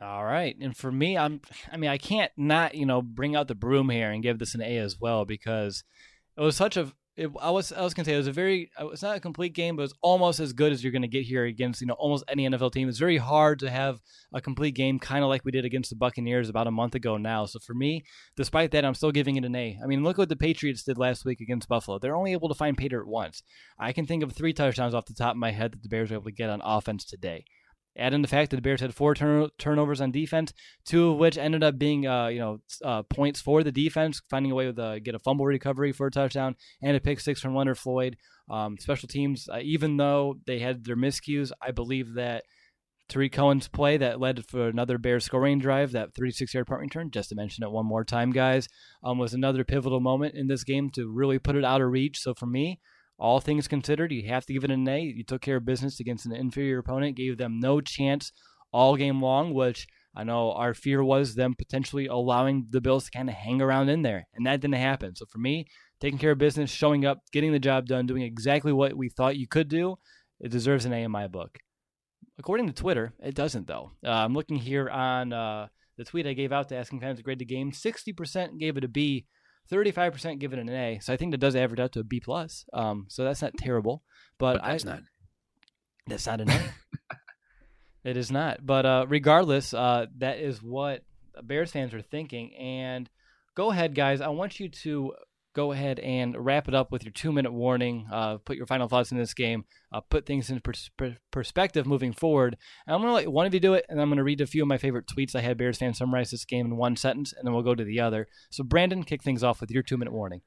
All right. And for me, I'm I mean, I can't not, you know, bring out the broom here and give this an A as well because it was such a it, I was I was gonna say it was a very uh, it's not a complete game, but it's almost as good as you're gonna get here against you know almost any NFL team. It's very hard to have a complete game, kind of like we did against the Buccaneers about a month ago now. So for me, despite that, I'm still giving it an A. I mean, look what the Patriots did last week against Buffalo. They're only able to find Pater at once. I can think of three touchdowns off the top of my head that the Bears were able to get on offense today. Add in the fact that the Bears had four turn- turnovers on defense, two of which ended up being, uh, you know, uh, points for the defense, finding a way to get a fumble recovery for a touchdown and a pick six from Leonard Floyd. Um, special teams, uh, even though they had their miscues, I believe that Tarik Cohen's play that led for another Bears scoring drive, that 36-yard punt return, just to mention it one more time, guys, um, was another pivotal moment in this game to really put it out of reach. So for me, all things considered, you have to give it an A. You took care of business against an inferior opponent, gave them no chance all game long, which I know our fear was them potentially allowing the Bills to kind of hang around in there, and that didn't happen. So for me, taking care of business, showing up, getting the job done, doing exactly what we thought you could do, it deserves an A in my book. according to Twitter, it doesn't though. Uh, I'm looking here on uh, the tweet I gave out to asking fans to grade the game. 60% gave it a B, 35% give it an A. So I think that does average out to a B plus. Um, so that's not terrible. But, But that's I, not. That's not an A. it is not. But uh, regardless, uh, that is what Bears fans are thinking. And go ahead, guys. I want you to go ahead and wrap it up with your two minute warning. Uh, put your final thoughts in this game. Uh, put things in pers- perspective moving forward. And I'm going to let one of you do it, and I'm going to read a few of my favorite tweets I had Bears fans summarize this game in one sentence, and then we'll go to the other. So, Brandon, kick things off with your two minute warning.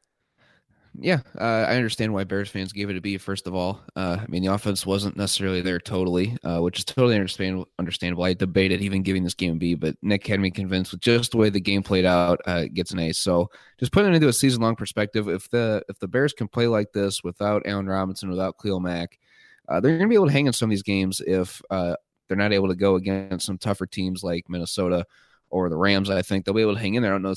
Yeah, uh, I understand why Bears fans gave it a B. First of all, uh, I mean the offense wasn't necessarily there totally, uh, which is totally understand- understandable. I debated even giving this game a B, but Nick had me convinced with just the way the game played out, uh, it gets an A. So just putting it into a season long perspective, if the if the Bears can play like this without Allen Robinson, without Khalil Mack, uh, they're going to be able to hang in some of these games if uh, they're not able to go against some tougher teams like Minnesota or the Rams. I think they'll be able to hang in there. I don't know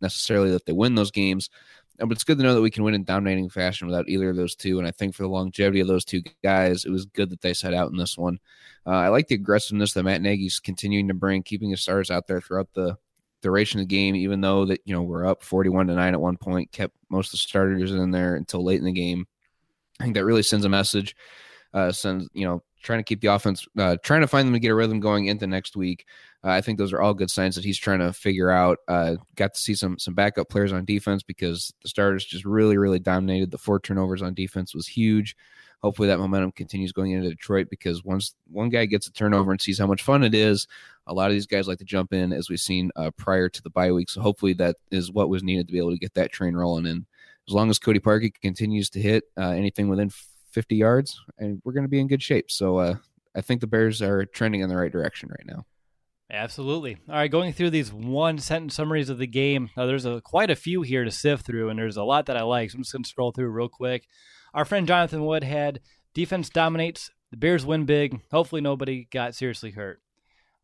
necessarily that they win those games, but it's good to know that we can win in dominating fashion without either of those two. And I think for the longevity of those two guys, it was good that they set out in this one. Uh, I like the aggressiveness that Matt Nagy's continuing to bring, keeping his stars out there throughout the duration of the game, even though that you know we're up forty-one to nine at one point, kept most of the starters in there until late in the game. I think that really sends a message. Uh, sends you know trying to keep the offense, uh, trying to find them to get a rhythm going into next week. Uh, I think those are all good signs that he's trying to figure out. Uh, got to see some some backup players on defense because the starters just really really dominated. The four turnovers on defense was huge. Hopefully that momentum continues going into Detroit because once one guy gets a turnover and sees how much fun it is, a lot of these guys like to jump in as we've seen uh, prior to the bye week. So hopefully that is what was needed to be able to get that train rolling. And as long as Cody Parkey continues to hit uh, anything within 50 yards, and we're going to be in good shape. So uh, I think the Bears are trending in the right direction right now. Absolutely. All right, going through these one sentence summaries of the game. Now, there's a, quite a few here to sift through, and there's a lot that I like. So I'm just going to scroll through real quick. Our friend Jonathan Wood had defense dominates. The Bears win big. Hopefully, nobody got seriously hurt.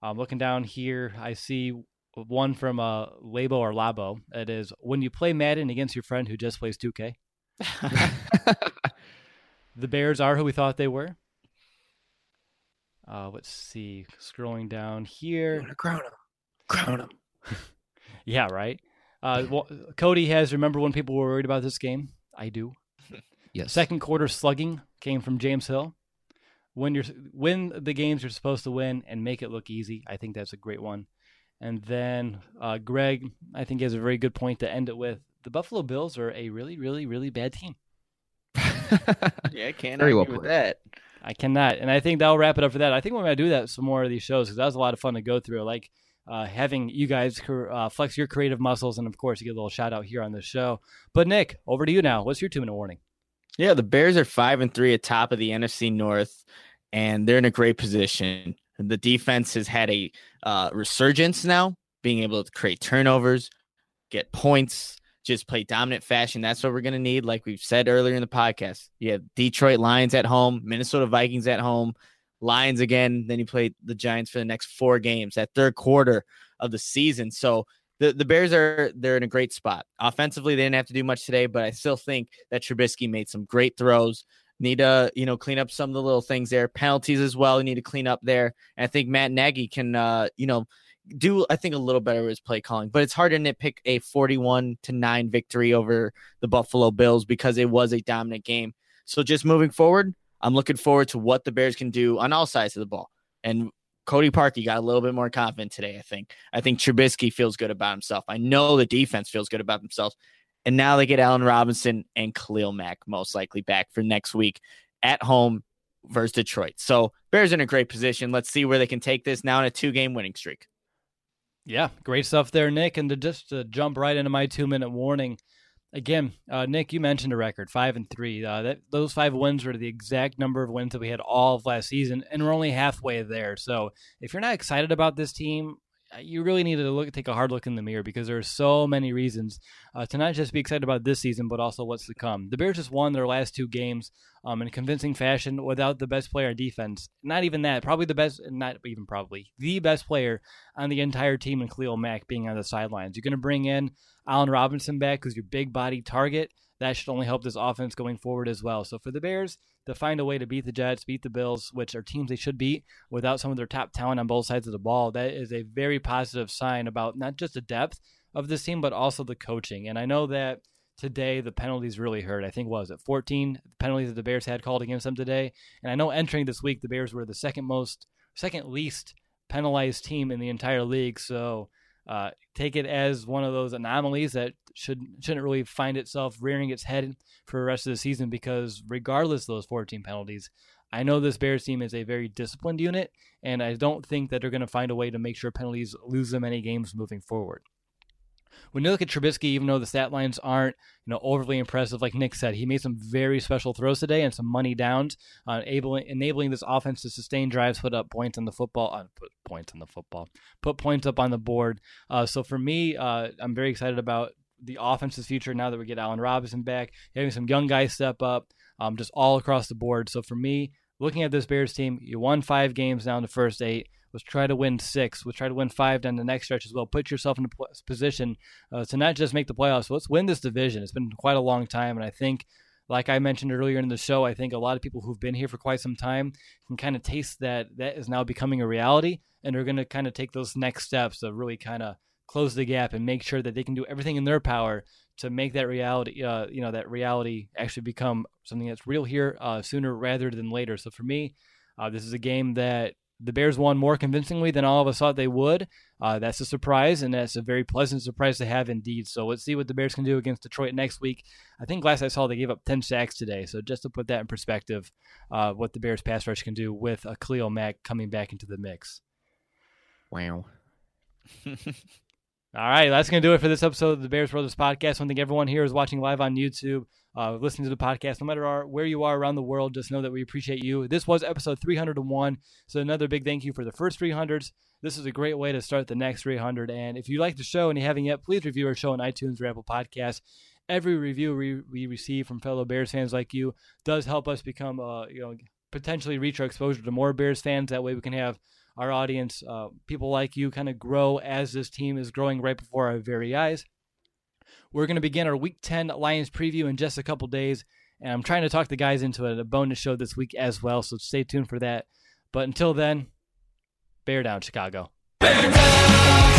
Um, looking down here, I see one from uh, Labo or Labo. It is when you play Madden against your friend who just plays 2K. *laughs* *laughs* the Bears are who we thought they were. Uh, let's see. Scrolling down here. Crown him. Crown him. *laughs* yeah, right. Uh, well, Cody has. Remember when people were worried about this game? I do. *laughs* Yes. Second quarter slugging came from James Hill. When you're win the games you're supposed to win and make it look easy. I think that's a great one. And then uh, Greg, I think, has a very good point to end it with. The Buffalo Bills are a really, really, really bad team. *laughs* yeah, I can't Very argue well with put. that. I cannot, and I think that'll wrap it up for that. I think we're gonna do that some more of these shows because that was a lot of fun to go through. Like uh, having you guys uh, flex your creative muscles, and of course, you get a little shout out here on this show. But Nick, over to you now. What's your two minute warning? Yeah, the Bears are five and three atop of the NFC North, and they're in a great position. The defense has had a uh, resurgence now, being able to create turnovers, get points, just play dominant fashion. That's what we're going to need. Like we've said earlier in the podcast, you have Detroit Lions at home, Minnesota Vikings at home, Lions again. Then you play the Giants for the next four games, that third quarter of the season. So the, the Bears are they're in a great spot. Offensively, they didn't have to do much today, but I still think that Trubisky made some great throws. Need to you know clean up some of the little things there. Penalties as well. You need to clean up there. And I think Matt Nagy can uh you know do I think a little better with his play calling, but it's hard to nitpick a 41 to 9 victory over the Buffalo Bills because it was a dominant game. So just moving forward, I'm looking forward to what the Bears can do on all sides of the ball. And Cody Parkey got a little bit more confident today, I think. I think Trubisky feels good about himself. I know the defense feels good about themselves. And now they get Allen Robinson and Khalil Mack most likely back for next week at home versus Detroit. So Bears in a great position. Let's see where they can take this now in a two game winning streak. Yeah, great stuff there, Nick. And to just to jump right into my two minute warning, again, uh, Nick, you mentioned a record five and three. Uh, that those five wins were the exact number of wins that we had all of last season, and we're only halfway there. So if you're not excited about this team, uh, you really need to look take a hard look in the mirror because there are so many reasons uh, to not just be excited about this season, but also what's to come. The Bears just won their last two games um, in convincing fashion without the best player on defense. Not even that, probably the best, not even probably the best player on the entire team, and Khalil Mack being on the sidelines. You're going to bring in Allen Robinson back because your big body target. that should only help this offense going forward as well. So for the Bears to find a way to beat the Jets, beat the Bills, which are teams they should beat without some of their top talent on both sides of the ball, that is a very positive sign about not just the depth of this team, but also the coaching. And I know that today the penalties really hurt. I think was it 14 penalties that the Bears had called against them today. And I know entering this week the Bears were the second most second least penalized team in the entire league. So uh, take it as one of those anomalies that should shouldn't really find itself rearing its head for the rest of the season because regardless of those 14 penalties, I know this Bears team is a very disciplined unit, and I don't think that they're going to find a way to make sure penalties lose them any games moving forward when you look at Trubisky, even though the stat lines aren't you know overly impressive, like Nick said, he made some very special throws today and some money downs, uh, able, enabling this offense to sustain drives, put up points on the football, uh, put points on the football, put points up on the board. Uh, so for me, uh, I'm very excited about the offense's future now that we get Allen Robinson back, having some young guys step up, um, just all across the board. So for me, looking at this Bears team, you won five games now in the first eight. Let's try to win six. Let's try to win five down the next stretch as well. Put yourself in a position uh, to not just make the playoffs. Let's win this division. It's been quite a long time, and I think, like I mentioned earlier in the show, I think a lot of people who've been here for quite some time can kind of taste that that is now becoming a reality, and they're going to kind of take those next steps to really kind of close the gap and make sure that they can do everything in their power to make that reality, uh, you know, that reality actually become something that's real here uh, sooner rather than later. So for me, uh, this is a game that the Bears won more convincingly than all of us thought they would. Uh, that's a surprise, and that's a very pleasant surprise to have indeed. So let's see what the Bears can do against Detroit next week. I think last I saw they gave up 10 sacks today. So just to put that in perspective, uh, what the Bears pass rush can do with a Khalil Mack coming back into the mix. Wow. *laughs* All right, that's going to do it for this episode of the Bears Brothers podcast. I think everyone here is watching live on YouTube, uh, listening to the podcast. No matter where you are around the world, just know that we appreciate you. This was episode 301. So, another big thank you for the first 300s. This is a great way to start the next 300. And if you like the show and you haven't yet, please review our show on iTunes or Apple Podcasts. Every review we, we receive from fellow Bears fans like you does help us become, uh, you know, potentially reach our exposure to more Bears fans. That way we can have our audience, uh, people like you, kind of grow as this team is growing right before our very eyes. We're going to begin our Week 10 Lions preview in just a couple days, and I'm trying to talk the guys into a bonus show this week as well, so stay tuned for that. But until then, bear down, Chicago. Bear down!